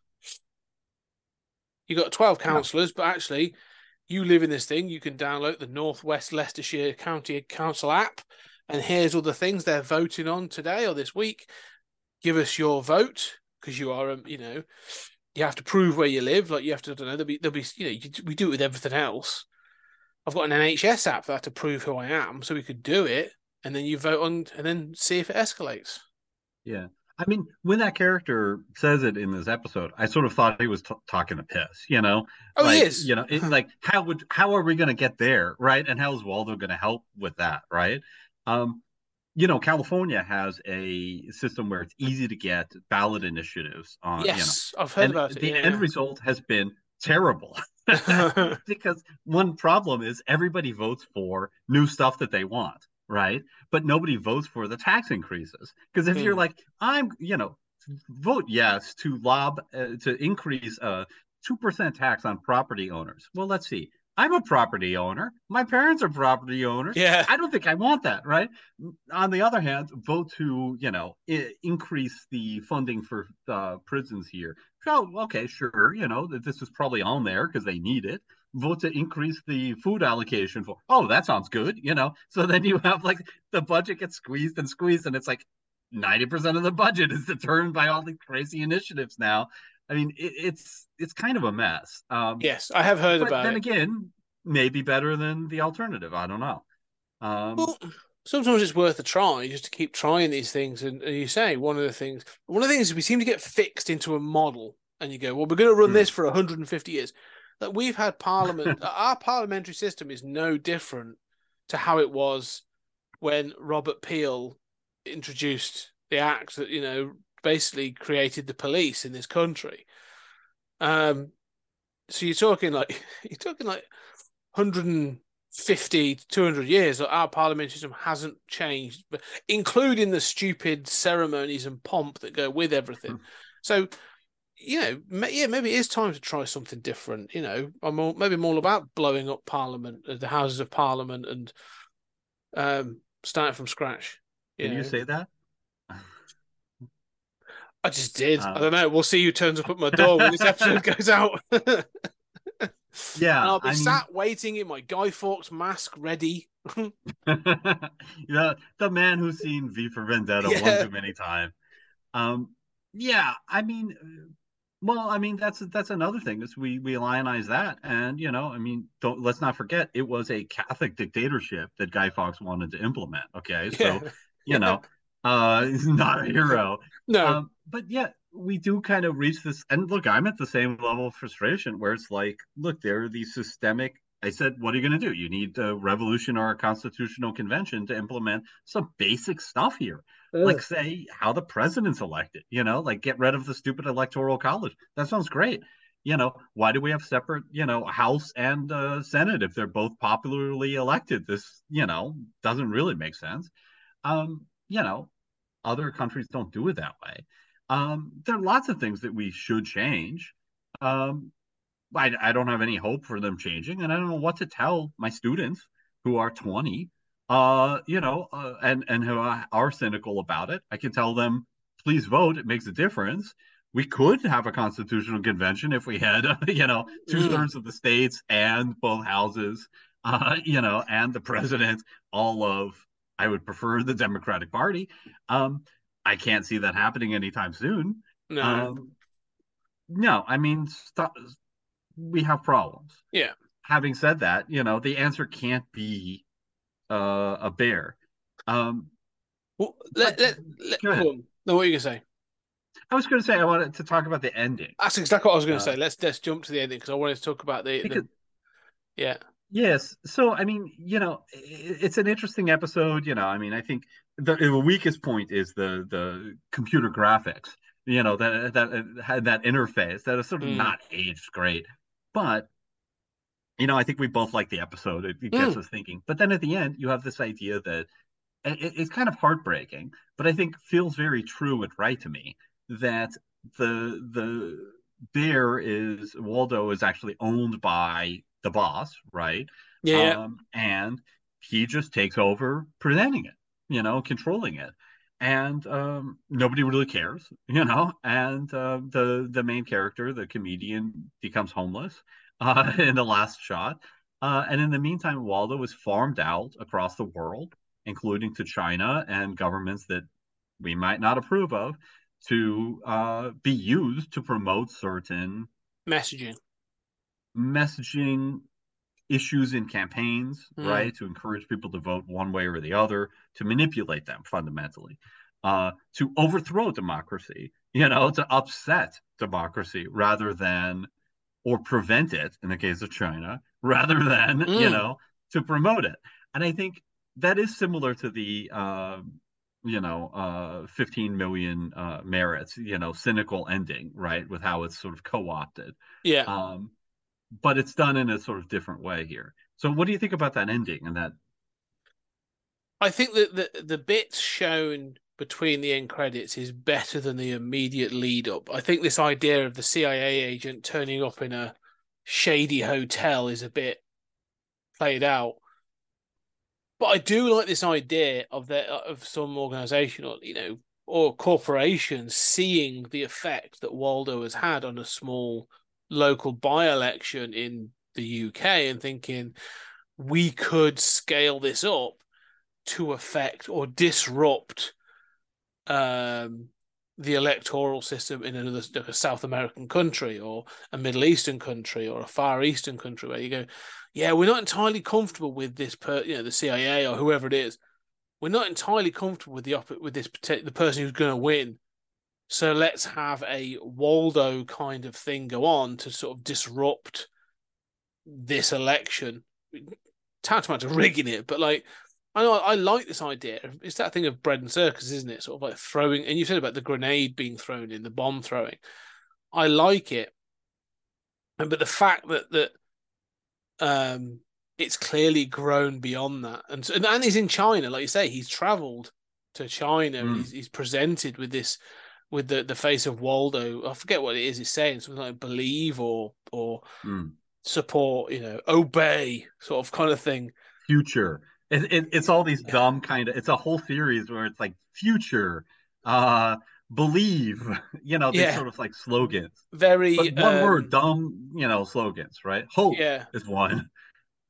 You got 12 Yeah. councillors, but actually, you live in this thing. You can download the Northwest Leicestershire County Council app, and here's all the things they're voting on today or this week. Give us your vote because you are, um, you know, you have to prove where you live. Like you have to, I don't know, there'll be, there'll be, you know, we do it with everything else. I've got an NHS app that I have to prove who I am, so we could do it, and then you vote on, and then see if it escalates. Yeah. I mean, when that character says it in this episode, I sort of thought he was t- talking to piss, you know? Oh, he like, is. You know, it, like how would how are we going to get there, right? And how is Waldo going to help with that, right? Um, you know, California has a system where it's easy to get ballot initiatives on, yes, I've heard know, about it. the yeah. end result has been terrible. because one problem is everybody votes for new stuff that they want, right? But nobody votes for the tax increases. Because if you're Mm. like, I'm, you know, vote yes to lob uh, to increase uh two percent tax on property owners. Well, let's see. I'm a property owner. My parents are property owners. yeah. I don't think I want that, right? On the other hand, vote to you know I- increase the funding for uh, prisons here. Oh, okay, sure. You know that this is probably on there because they need it. Vote to increase the food allocation for. Oh, that sounds good. You know, so then you have like the budget gets squeezed and squeezed, and it's like ninety percent of the budget is determined by all these crazy initiatives now. I mean, it, it's it's kind of a mess. Um, Yes, I have heard but about then it. again, maybe better than the alternative. I don't know. Um, Well, sometimes it's worth a try just to keep trying these things. And, and you say one of the things, one of the things is we seem to get fixed into a model, and you go, "Well, we're going to run Hmm. this for 150 years." That we've had parliament, our parliamentary system is no different to how it was when Robert Peel introduced the act that you know basically created the police in this country. Um, so you're talking like you're talking like 150 to 200 years that our parliamentary system hasn't changed, but including the stupid ceremonies and pomp that go with everything. So, you know, yeah, maybe it is time to try something different. You know, I'm all, maybe I'm all about blowing up Parliament, uh, the Houses of Parliament, and um, starting from scratch. Can you know. say that? I just did. Uh, I don't know. We'll see who turns up at my door when this episode goes out. Yeah, and I'll be I mean- sat waiting in my Guy Fawkes mask, ready. yeah, the man who's seen V for Vendetta Yeah. one too many times. Um, yeah, I mean, uh, well, I mean that's that's another thing is we we lionize that, and you know, I mean, don't let's not forget it was a Catholic dictatorship that Guy Fawkes wanted to implement. Okay, so Yeah. you know, uh, he's not a hero. No. Um, but yeah, we do kind of reach this. And look, I'm at the same level of frustration where it's like, look, there are these systemic. I said, what are you going to do? You need a revolution or a constitutional convention to implement some basic stuff here. Like say how the president's elected you know like get rid of the stupid electoral college. That sounds great. You know why do we have separate you know house and uh, senate if they're both popularly elected? This you know doesn't really make sense. Um you know other countries don't do it that way. Um there are lots of things that we should change. Um I, I don't have any hope for them changing and i don't know what to tell my students who are 20 uh you know uh, and and who are cynical about it. I can tell them please vote. It makes a difference. We could have a constitutional convention if we had you know two-thirds of the states and both houses uh you know and the president all of i would prefer the democratic party. Um i can't see that happening anytime soon. No. um no i mean st- we have problems. Yeah. having said that, you know, the answer can't be uh, a bear. Um, Well, let, let, let, go ahead. No, what are you gonna say? I was going to say I wanted to talk about the ending. That's exactly what I was going Uh, to say. Let's let's jump to the ending because I wanted to talk about the, the yeah Yes, so I mean, you know, it's an interesting episode. You know, I mean, I think the, the weakest point is the the computer graphics. You know, that that had that interface that is sort of Mm. not aged great, but you know, I think we both like the episode. It, it gets Mm. us thinking. But then at the end, you have this idea that it, it's kind of heartbreaking, but I think feels very true and right to me that the the bear is Waldo is actually owned by the boss, right? yeah. Um, and he just takes over presenting it, you know, controlling it. And um, nobody really cares, you know. And uh, the the main character, the comedian, becomes homeless uh, in the last shot. Uh, and in the meantime, Waldo is farmed out across the world, including to China and governments that we might not approve of, to uh, be used to promote certain messaging. messaging issues in campaigns, Mm. right? To encourage people to vote one way or the other, to manipulate them fundamentally, uh, to overthrow democracy, you know, to upset democracy rather than, or prevent it in the case of China, rather than, you Mm. know, to promote it. And I think that is similar to the, uh, you know, uh, 15 million uh, merits, you know, cynical ending, right? With how it's sort of co opted Yeah. um, but it's done in a sort of different way here. So, what do you think about that ending and that? I think that the the bits shown between the end credits is better than the immediate lead up. I think this idea of the CIA agent turning up in a shady hotel is a bit played out. But I do like this idea of the of some organization or you know or corporations seeing the effect that Waldo has had on a small local by-election in the UK and thinking we could scale this up to affect or disrupt um, the electoral system in another like a South American country or a Middle Eastern country or a Far Eastern country where you go, yeah, we're not entirely comfortable with this per you know the CIA or whoever it is. We're not entirely comfortable with the op- with this the person who's going to win. So let's have a Waldo kind of thing go on to sort of disrupt this election. Tantamount to rigging it, but like I know I like this idea. It's that thing of bread and circus, isn't it? Sort of like throwing, and you said about the grenade being thrown in, the bomb throwing. I like it, and but the fact that that um it's clearly grown beyond that, and so, and he's in China, like you say, he's travelled to China. Mm. He's he's presented with this with the the face of Waldo. I forget what it is he's saying, something like believe or or Mm. support, you know, obey, sort of kind of thing. future. It, it, it's all these dumb kind of. It's a whole series where it's like future, uh, believe. You know, these Yeah. sort of like slogans. Very But one um, word, dumb. You know, slogans, right? Hope Yeah, is one.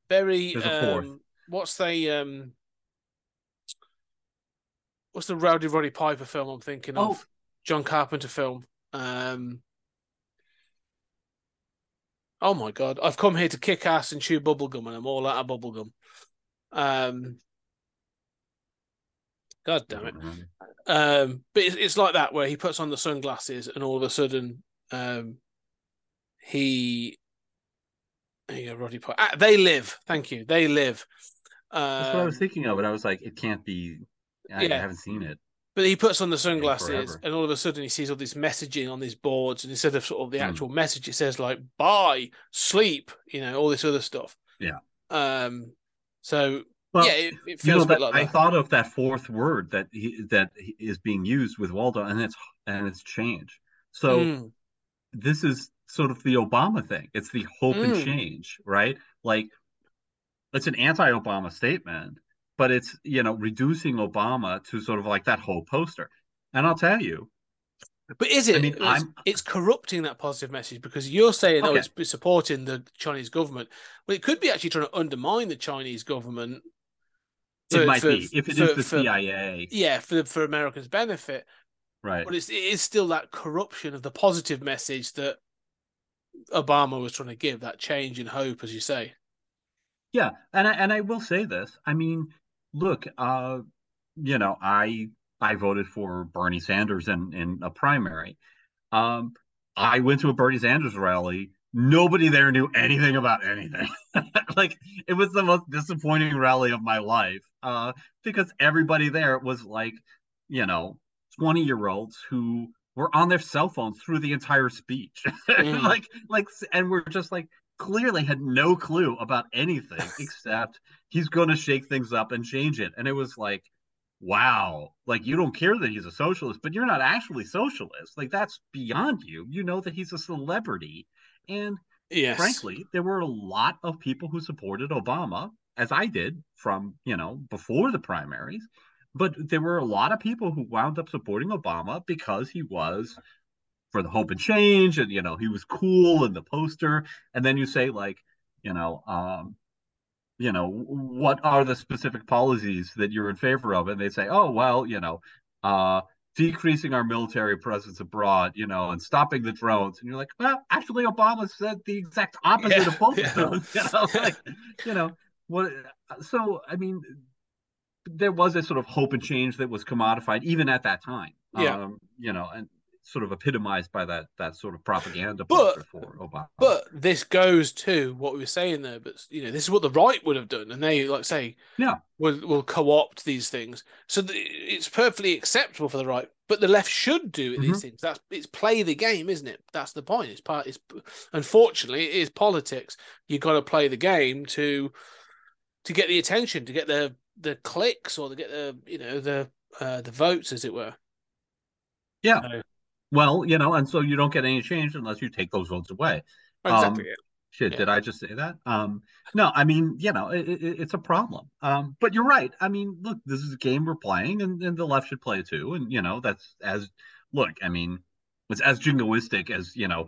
very. There's a fourth. Um, what's the um, what's the Rowdy Roddy Piper film I'm thinking Oh. of? John Carpenter film. Um, oh my god, I've come here to kick ass and chew bubblegum, and I'm all out of bubblegum. Um, God damn it. Um, but it's, it's like that where he puts on the sunglasses and all of a sudden, um, he. There you go, Roddy Piper. Ah, they live. Thank you. They live. Um, That's what I was thinking of, but I was like, it can't be. I, yeah. I haven't seen it. But he puts on the sunglasses, and all of a sudden he sees all this messaging on these boards, and instead of sort of the Hmm. actual message, it says like "buy," "sleep," you know, all this other stuff. Yeah. Um. So Well, yeah, it, it you know a bit that like I that. thought of that fourth word that he, that is being used with Waldo, and it's and it's change. So Mm, this is sort of the Obama thing. It's the hope and Mm. change, right? Like it's an anti-Obama statement, but it's you know reducing Obama to sort of like that whole poster. And I'll tell you, But is it? I mean, it's, it's corrupting that positive message because you're saying, oh, Okay. it's supporting the Chinese government. Well, it could be actually trying to undermine the Chinese government. it might for- be if it is for- the for- CIA, Yeah, for for Americans' benefit. right? But it's it is still that corruption of the positive message that Obama was trying to give, that change in hope, as you say. Yeah, and I, and I will say this. I mean, look, uh, you know, I I voted for Bernie Sanders in in a primary. Um, I went to a Bernie Sanders rally. Nobody there knew anything about anything. like it was the most disappointing rally of my life. Uh, because everybody there was like, you know, 20 year olds who were on their cell phones through the entire speech. Mm. like like and we're just like clearly had no clue about anything except he's going to shake things up and change it. And it was like, wow, like you don't care that he's a socialist, but you're not actually socialist. Like that's beyond you. You know that he's a celebrity. And Yes. frankly, there were a lot of people who supported Obama, as I did from, you know, before the primaries. But there were a lot of people who wound up supporting Obama because he was for the hope and change and you know he was cool in the poster and then you say like you know um you know what are the specific policies that you're in favor of and they say oh well you know uh decreasing our military presence abroad you know and stopping the drones and you're like well actually obama said the exact opposite Yeah, of both yeah. of those you know like you know what so i mean there was a sort of hope and change that was commodified even at that time Yeah. um you know and sort of epitomized by that that sort of propaganda But- for obama But this goes to what we were saying there. But you know, this is what the right would have done, and they like say, Yeah. will will co-opt these things. So it's perfectly acceptable for the right, but the left should do Mm-hmm. these things. That's it's play the game, isn't it? That's the point. It's part. It's unfortunately it is politics. You have got to play the game to to get the attention, to get the the clicks, or to get the you know the uh, the votes, as it were. Yeah. So- well you know and so you don't get any change unless you take those votes away exactly. Um, yeah. Shit, Yeah. did I just say that? Um, no, I mean, you know, it, it, it's a problem. Um, but you're right. I mean, look, this is a game we're playing, and, and the left should play too. And you know, that's as look. I mean, it's as jingoistic as you know,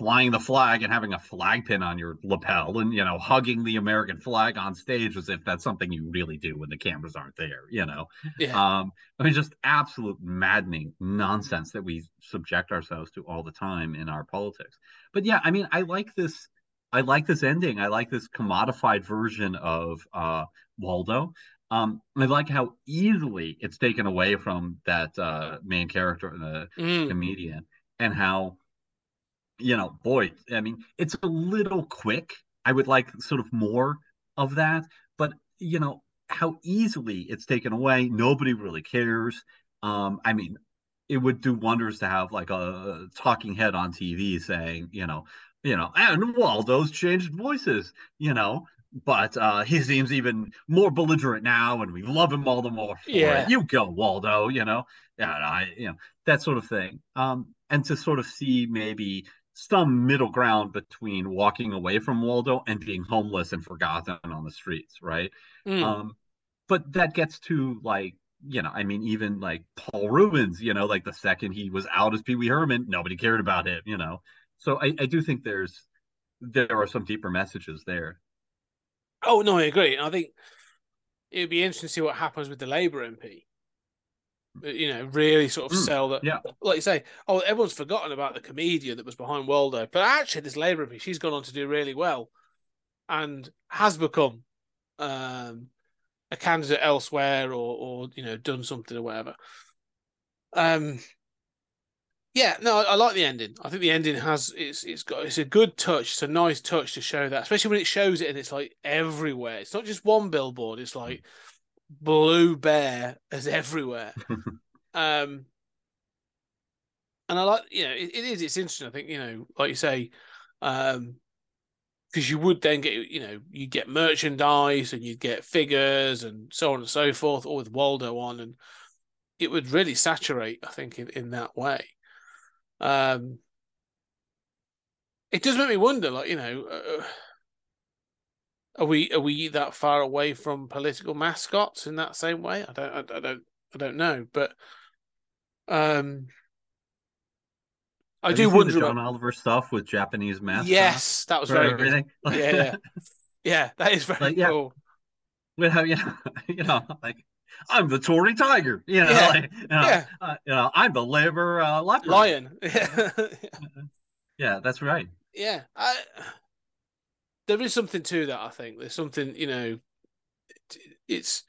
flying the flag and having a flag pin on your lapel, and you know, hugging the American flag on stage as if that's something you really do when the cameras aren't there. You know, Yeah. um, I mean, just absolute maddening nonsense that we subject ourselves to all the time in our politics. But yeah, I mean, I like this. I like this ending. I like this commodified version of uh, Waldo. Um, I like how easily it's taken away from that uh, main character, the Mm. comedian, and how, you know, boy, I mean, it's a little quick. I would like sort of more of that, but you know, how easily it's taken away. Nobody really cares. Um, I mean, it would do wonders to have like a talking head on TV saying, you know, you know, and Waldo's changed voices, you know, but uh he seems even more belligerent now, and we love him all the more Yeah. it. You go, Waldo, you know, yeah, I, you know, that sort of thing. Um, and to sort of see maybe some middle ground between walking away from Waldo and being homeless and forgotten on the streets, right? Mm. Um, but that gets to like, you know, I mean, even like Paul Reubens, you know, like the second he was out as Pee Wee Herman, nobody cared about him, you know. So I, I do think there's there are some deeper messages there. Oh no, I agree. I think it would be interesting to see what happens with the Labour MP. Uh, You know, really sort of Mm, sell that. yeah. Like you say, oh, everyone's forgotten about the comedian that was behind Waldo, but actually, this Labour MP, she's gone on to do really well, and has become um, a candidate elsewhere, or or you know, done something or whatever. Um, yeah, no, I, I like the ending. I think the ending has it's it's got it's a good touch. It's a nice touch to show that, especially when it shows it and it's like everywhere. It's not just one billboard. It's like blue bear as everywhere. Um, and I like, you know, it, it is. It's interesting. I think you know, like you say, um, because you would then get, you know, you get merchandise and you'd get figures and so on and so forth, all with Waldo on, and it would really saturate. I think in in that way. Um, it does make me wonder, like you know. Uh, are we are we that far away from political mascots in that same way? I don't I, I don't I don't know, but um, I Have do wonder. the John about- Oliver stuff with Japanese mascots. yes, that was very good. Yeah, yeah, yeah. That is very Like, yeah. cool. Well, you know, you know, like I'm the Tory tiger. You know, Yeah. like, you know, Yeah. uh, you know, I'm the liver uh, leopard. Lion. Yeah, Yeah, that's right. yeah. I, there is something to that. I think there's something. You know, it, it's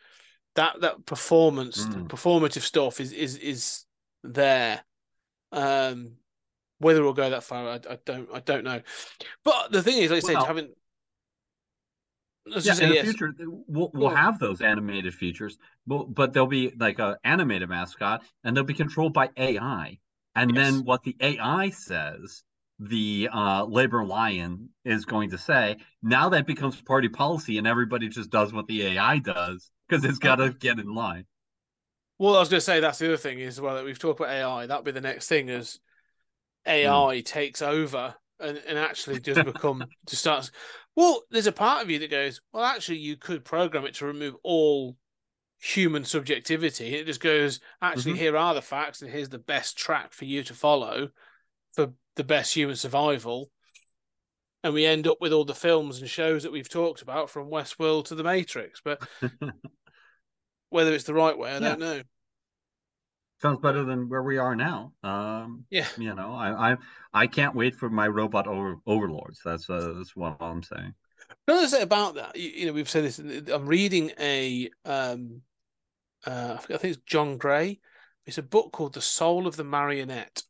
that that performance, Mm. performative stuff is is is there. Um, whether we'll go that far, I, I don't I don't know. But the thing is, like I said, Well- having. Let's Yeah, in the yes. future, we'll we'll have those animated features, but but they'll be like a animated mascot, and they'll be controlled by AI. And Yes. then what the AI says, the uh, labor lion is going to say. Now that becomes party policy, and everybody just does what the AI does because it's got to get in line. Well, I was going to say that's the other thing is well that we've talked about AI. That'll be the next thing as AI takes over and, and actually just become to start. Well, there's a part of you that goes, well, actually, you could program it to remove all human subjectivity. It just goes, actually, Mhm. here are the facts, and here's the best track for you to follow for the best human survival. And we end up with all the films and shows that we've talked about from Westworld to The Matrix. But whether it's the right way, I Yeah. don't know. Sounds better than where we are now. Um, Yeah. you know, I I I can't wait for my robot over, overlords. That's uh, that's what I'm saying. Another say about that, you, you know, we've said this. I'm reading a, um, uh, I think it's John Gray. It's a book called The Soul of the Marionette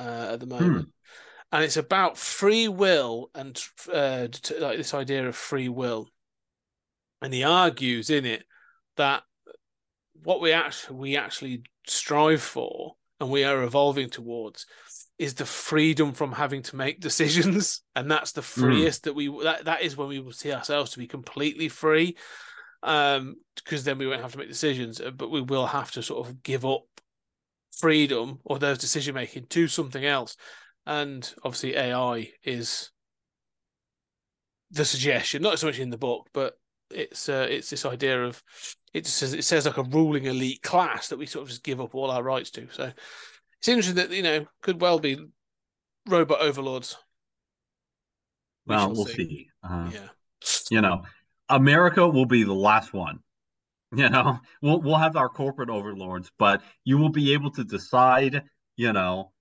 uh, at the moment, and it's about free will and uh, t- like this idea of free will. And he argues in it that what we actually we actually strive for and we are evolving towards is the freedom from having to make decisions. And that's the freest that we that, that is when we will see ourselves to be completely free um because then we won't have to make decisions uh, but we will have to sort of give up freedom or those decision making to something else and obviously ai is the suggestion not so much in the book but it's uh, it's this idea of it says it says like a ruling elite class that we sort of just give up all our rights to so it's interesting that you know could well be robot overlords We Well, we'll see. see. Uh, yeah You know, America will be the last one. You know, we'll we'll have our corporate overlords, but you will be able to decide. You know,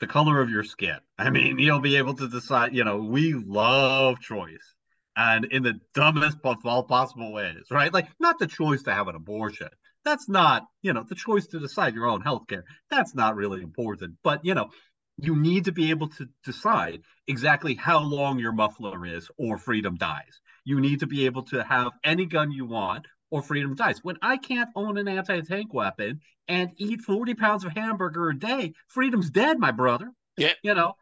the color of your skin. I mean, you'll be able to decide. You know, we love choice, and in the dumbest of all possible ways, right? Like, not the choice to have an abortion. That's not, you know, the choice to decide your own health care. That's not really important. But, you know, you need to be able to decide exactly how long your muffler is or freedom dies. You need to be able to have any gun you want or freedom dies. When I can't own an anti tank weapon and eat 40 pounds of hamburger a day, freedom's dead, my brother. Yeah. You know,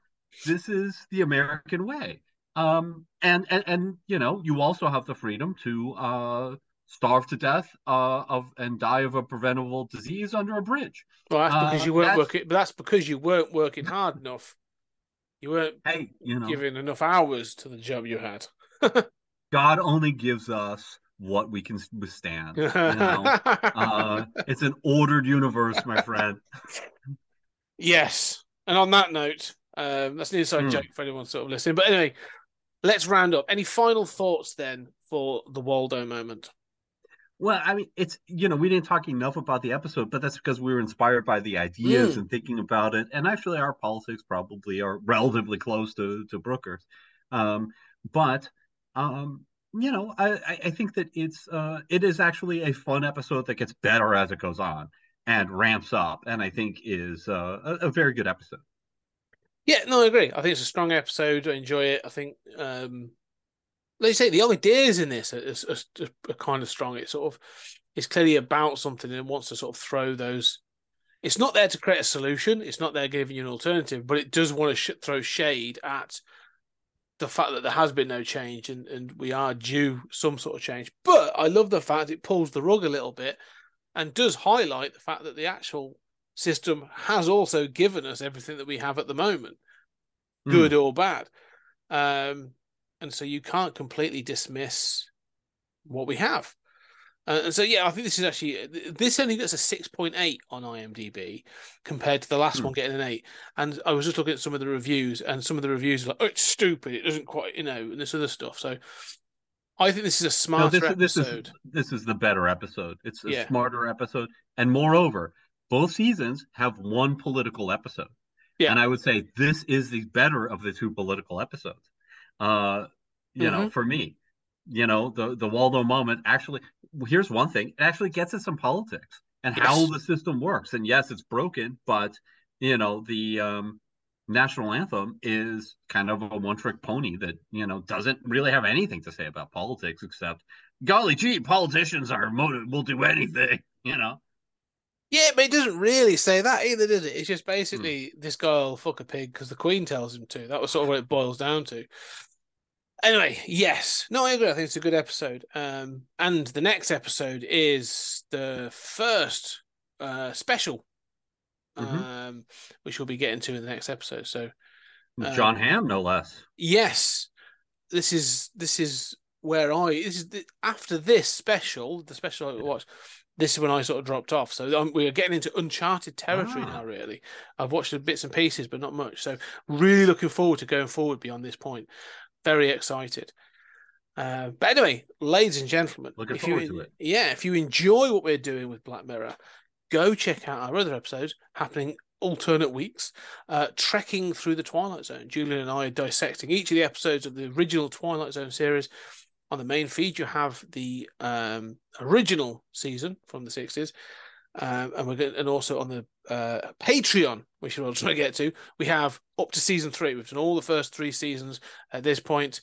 this is the American way. Um, and, and, and, you know, you also have the freedom to, uh, starve to death uh, of and die of a preventable disease under a bridge. well that's because Uh, you weren't that's- working but that's because you weren't working hard enough you weren't Hey, you know, giving enough hours to the job you had God only gives us what we can withstand. You know, uh, it's an ordered universe, my friend. Yes. And on that note, um, that's an inside Hmm. joke for anyone sort of listening. But anyway, let's round up. Any final thoughts then for the Waldo moment? Well, I mean, it's you know, we didn't talk enough about the episode, but that's because we were inspired by the ideas Mm. and thinking about it. And actually, our politics probably are relatively close to to Brooker's. Um, but um, you know, I I think that it's uh it is actually a fun episode that gets better as it goes on and ramps up, and I think is uh, a, a very good episode. Yeah, no, I agree. I think it's a strong episode. I enjoy it. I think, um, you say, the ideas in this are, are, are, kind of strong. It's sort of, it's clearly about something and wants to sort of throw those it's not there to create a solution. It's not there giving you an alternative, but it does want to sh- throw shade at the fact that there has been no change and, and we are due some sort of change. But I love the fact it pulls the rug a little bit and does highlight the fact that the actual system has also given us everything that we have at the moment, Hmm. good or bad. Um, and so you can't completely dismiss what we have. Uh, and so, yeah, I think this is actually this only gets a six point eight on IMDb compared to the last Hmm. one getting an eight. And I was just looking at some of the reviews, and some of the reviews are like, "Oh, it's stupid. It doesn't quite, you know," and this other stuff. So, I think this is a No, smarter this, this is episode. this is the better episode. It's a Yeah. smarter episode, and moreover, both seasons have one political episode. Yeah. and I would say this is the better of the two political episodes. Uh, you know, Mm-hmm. for me, you know, the the Waldo moment actually. Here's one thing: it actually gets at some politics and how the system works. And yes, it's broken, but you know, the um, national anthem is kind of a one trick pony that you know doesn't really have anything to say about politics except golly gee politicians are motive will do anything you know Yeah, but it doesn't really say that either, does it? It's just Hmm. basically this guy will fuck a pig because the Queen tells him to. That was sort of what it boils down to. Anyway, yes. No, I agree. I think it's a good episode. Um, and the next episode is the first uh special, Mhm. um, which we'll be getting to in the next episode. So Uh, Jon Hamm no less yes, this is this is where I this is the, after this special, the special I watched. This is when I sort of dropped off. So um, we're getting into uncharted territory Ah. now. Really, I've watched bits and pieces, but not much. So really looking forward to going forward beyond this point. Very excited. Uh, but anyway, ladies and gentlemen, Looking if you to it. yeah, if you enjoy what we're doing with Black Mirror, go check out our other episodes happening alternate weeks, uh, trekking through the Twilight Zone. Julian and I are dissecting each of the episodes of the original Twilight Zone series. On the main feed, you have the um, original season from the 60s. Um, and we're going, and also on the uh, Patreon, which we'll try to get to, we have up to season three. We've done all the first three seasons at this point.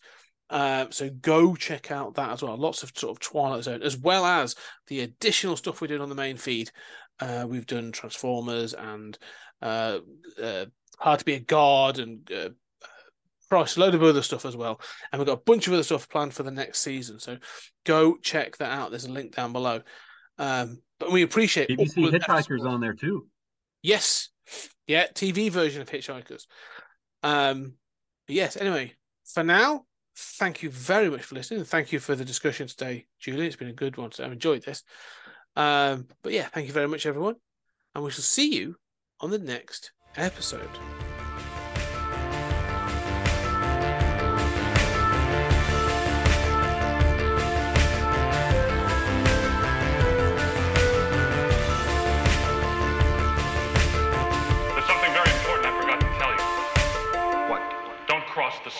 Uh, so go check out that as well. Lots of sort of Twilight Zone, as well as the additional stuff we did on the main feed. Uh, we've done Transformers and uh, uh, Hard to Be a God and uh, Christ, a load of other stuff as well. And we've got a bunch of other stuff planned for the next season. So go check that out. There's a link down below. Um, but we appreciate bbc the hitchhikers on there too Yes. Yeah, TV version of Hitchhikers. Um but yes, anyway, for now, thank you very much for listening. Thank you for the discussion today, Julie. It's been a good one. So I've enjoyed this. Um, but yeah, thank you very much, everyone. And we shall see you on the next episode.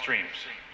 Streams.